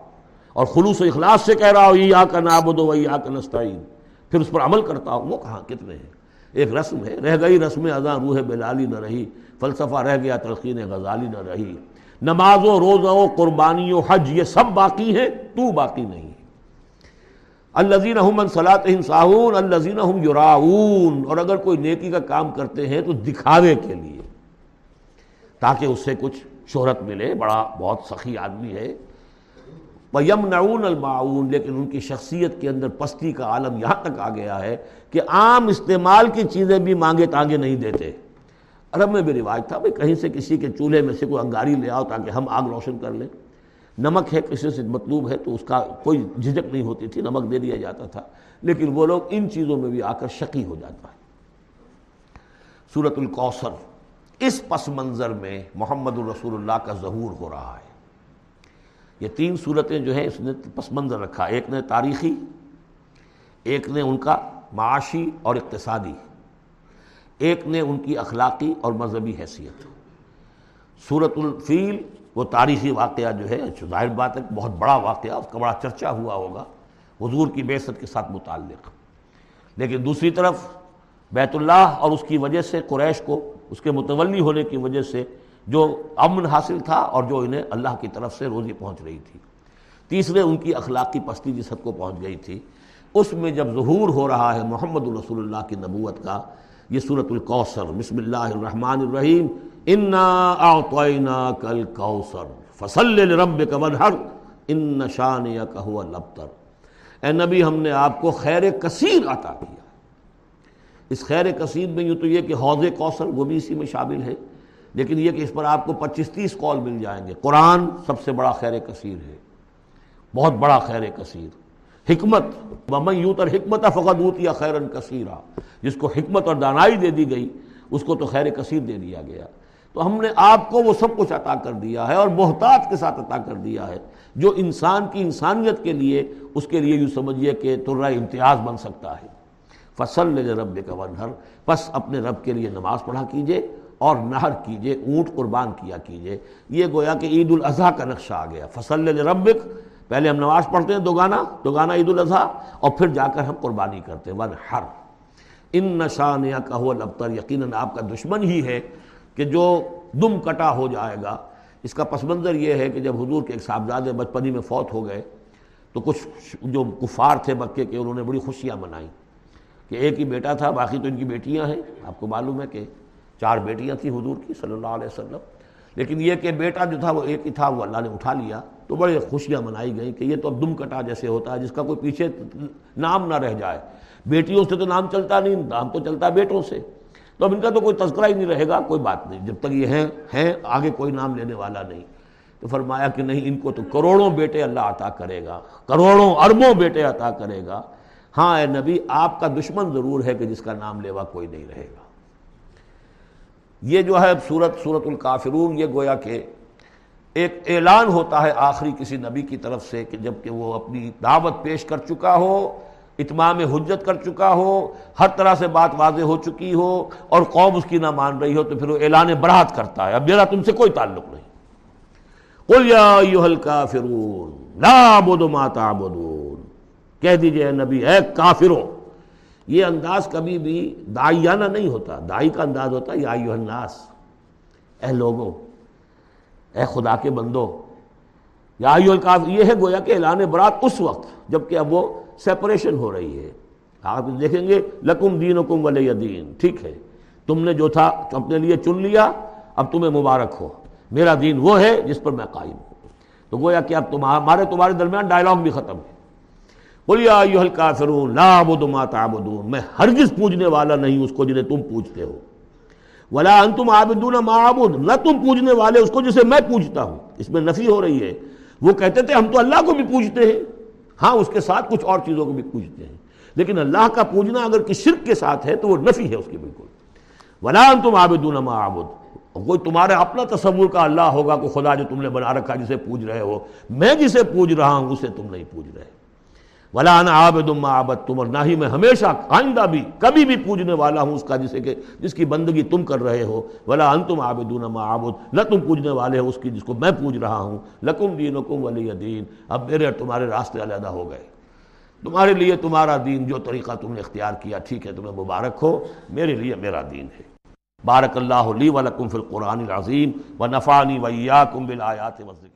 اور خلوص و اخلاص سے کہہ رہا ہو یہ آ کر نابود وہی آ کر نستعین پھر اس پر عمل کرتا ہو وہ کہاں، کتنے ہیں؟ ایک رسم ہے، رہ گئی رسم ازاں روح بلالی نہ رہی، فلسفہ رہ گیا تلقین غزالی نہ رہی۔ نمازوں، روزوں، قربانیوں، حج، یہ سب باقی ہیں، تو باقی نہیں الزین من صلاح ساہون الزین یراؤون۔ اور اگر کوئی نیکی کا کام کرتے ہیں تو دکھاوے کے لیے۔ تاکہ اس سے کچھ شہرت ملے، بڑا بہت سخی آدمی ہے۔ یم نعون المعاون لیکن ان کی شخصیت کے اندر پستی کا عالم یہاں تک آ گیا ہے کہ عام استعمال کی چیزیں بھی مانگے تانگے نہیں دیتے۔ عرب میں بھی رواج تھا، بھائی کہیں سے کسی کے چولہے میں سے کوئی انگاری لے آؤ تاکہ ہم آگ روشن کر لیں۔ نمک ہے، کسی سے مطلوب ہے تو اس کا کوئی جھجک نہیں ہوتی تھی، نمک دے دیا جاتا تھا۔ لیکن وہ لوگ ان چیزوں میں بھی آ کر شکی ہو جاتا ہے صورت القوثر۔ اس پس منظر میں محمد الرسول اللہ کا ظہور ہو رہا ہے۔ یہ تین صورتیں جو ہیں اس نے پس منظر رکھا۔ ایک نے تاریخی، ایک نے ان کا معاشی اور اقتصادی۔ ایک نے ان کی اخلاقی اور مذہبی حیثیت۔ صورت الفیل وہ تاریخی واقعہ جو ہے ظاہر بات ہے بہت بڑا واقعہ، اس کا بڑا چرچا ہوا ہوگا۔ حضور کی بیست کے ساتھ متعلق۔ لیکن دوسری طرف بیت اللہ اور اس کی وجہ سے قریش کو اس کے متولی ہونے کی وجہ سے جو امن حاصل تھا اور جو انہیں اللہ کی طرف سے روزی پہنچ رہی تھی۔ تیسرے، ان کی اخلاقی پستی جس حد کو پہنچ گئی تھی، اس میں جب ظہور ہو رہا ہے محمد الرسول اللہ کی نبوت کا، یہ صورت القوثر، بسم اللہ الرحمن الرحیم، انا اعطینا کل کوثر فصل رب کا ونہر ان نشان یا لبتر اے نبی، ہم نے آپ کو خیر کثیر عطا کیا۔ اس خیر کثیر میں یوں تو یہ کہ حوض کوثر وہ بھی اسی میں شامل ہے لیکن یہ کہ اس پر آپ کو پچیس تیس کال مل جائیں گے۔ قرآن سب سے بڑا خیر کثیر ہے۔ بہت بڑا خیر کثیر حکمت ممن یوں تر حکمت فقط یا خیرن کثیرہ جس کو حکمت اور دانائی دے دی گئی، اس کو تو خیر کثیر دے دیا گیا۔ تو ہم نے آپ کو وہ سب کچھ عطا کر دیا ہے اور محتاط کے ساتھ عطا کر دیا ہے، جو انسان کی انسانیت کے لیے، اس کے لیے یوں سمجھیے کہ ترہ امتیاز بن سکتا ہے۔ فصل رب کا ونہر بس اپنے رب کے لیے نماز پڑھا کیجیے اور نہر کیجیے، اونٹ قربان کیا کیجیے۔ یہ گویا کہ عید الاضحیٰ کا نقشہ آ گیا۔ فصل ربک پہلے ہم نماز پڑھتے ہیں دو گانا دو گانا عید الاضحیٰ اور پھر جا کر ہم قربانی کرتے ہیں۔ ون ہر ان نشان یا کہو البتر یقیناً آپ کا دشمن ہی ہے کہ جو دم کٹا ہو جائے گا۔ اس کا پس منظر یہ ہے کہ جب حضور کے ایک صاحبزادے بچپنی میں فوت ہو گئے تو کچھ جو کفار تھے مکے کے، انہوں نے بڑی خوشیاں منائیں کہ ایک ہی بیٹا تھا، باقی تو ان کی بیٹیاں ہیں۔ آپ کو معلوم ہے کہ چار بیٹیاں تھیں حضور کی صلی اللہ علیہ وسلم۔ لیکن یہ کہ بیٹا جو تھا وہ ایک ہی تھا، وہ اللہ نے اٹھا لیا۔ تو بڑے خوشیاں منائی گئیں کہ یہ تو اب دم کٹا جیسے ہوتا ہے، جس کا کوئی پیچھے نام نہ رہ جائے۔ بیٹیوں سے تو نام چلتا نہیں، نام تو چلتا بیٹوں سے۔ تو اب ان کا تو کوئی تذکرہ ہی نہیں رہے گا، کوئی بات نہیں۔ جب تک یہ ہیں ہیں، آگے کوئی نام لینے والا نہیں۔ تو فرمایا کہ نہیں، ان کو تو کروڑوں بیٹے اللہ عطا کرے گا، کروڑوں اربوں بیٹے عطا کرے گا۔ ہاں اے نبی، آپ کا دشمن ضرور ہے کہ جس کا نام لیوا کوئی نہیں رہے گا۔ یہ جو ہے صورت صورت الکافرون، یہ گویا کہ ایک اعلان ہوتا ہے آخری کسی نبی کی طرف سے کہ جبکہ وہ اپنی دعوت پیش کر چکا ہو، اتمام حجت کر چکا ہو، ہر طرح سے بات واضح ہو چکی ہو اور قوم اس کی نہ مان رہی ہو، تو پھر وہ اعلان برات کرتا ہے۔ اب میرا تم سے کوئی تعلق نہیں۔ قل یا ایوہ الکافرون، لا عبد ما تعبدون۔ کہہ دیجیے نبی، اے کافروں، یہ انداز کبھی بھی دائیانہ نہیں ہوتا۔ دائی کا انداز ہوتا ہے، یا ایوہ الناس، اے لوگوں، اے خدا کے بندو یا ایوہ الکافر، یہ ہے گویا کہ اعلان برات اس وقت جبکہ اب وہ سیپریشن ہو رہی ہے۔ آپ دیکھیں گے، لکم دین حکم ولی دین۔ ٹھیک ہے، تم نے جو تھا اپنے لیے چن لیا، اب تمہیں مبارک ہو۔ میرا دین وہ ہے جس پر میں قائم ہوں۔ تو گویا کہ اب ہمارے تمہارے درمیان ڈائلاگ بھی ختم ہے۔ بولیا الکافرون، لا عبد ما تعبدون۔ میں ہرگز پوجنے والا نہیں اس کو جنہیں تم پوجتے ہو۔ ولا انتم عابدون ما عبد، نہ تم پوجنے والے اس کو جسے میں پوجتا ہوں۔ اس میں نفی ہو رہی ہے۔ وہ کہتے تھے، ہم تو اللہ کو بھی پوجتے ہیں۔ ہاں اس کے ساتھ کچھ اور چیزوں کو بھی پوجتے ہیں۔ لیکن اللہ کا پوجنا اگر کسی شرک کے ساتھ ہے تو وہ نفی ہے اس کی بالکل۔ ولا انتم عابدون ما عبد۔ کوئی تمہارا اپنا تصور کا اللہ ہوگا، کوئی خدا جو تم نے بنا رکھا جسے پوج رہے ہو۔ میں جسے پوج رہا ہوں، اسے تم نہیں پوج رہے۔ ولا انا عابد ما عبد تم اور نہ ہی میں ہمیشہ آئندہ بھی کبھی بھی پوجنے والا ہوں اس کا جسے کہ جس کی بندگی تم کر رہے ہو۔ ولا انتم عابدون ما عبد نہ تم پوجنے والے ہو اس کی جس کو میں پوج رہا ہوں۔ لکم دینکم ولی دین اب میرے اور تمہارے راستے علیحدہ ہو گئے۔ تمہارے لیے تمہارا دین جو طریقہ تم نے اختیار کیا، ٹھیک ہے، تمہیں مبارک ہو۔ میرے لیے میرا دین ہے۔ بارک اللہ لی ولکم فی القرآن العظیم و نفانی ویاکم بالآیات و ذکر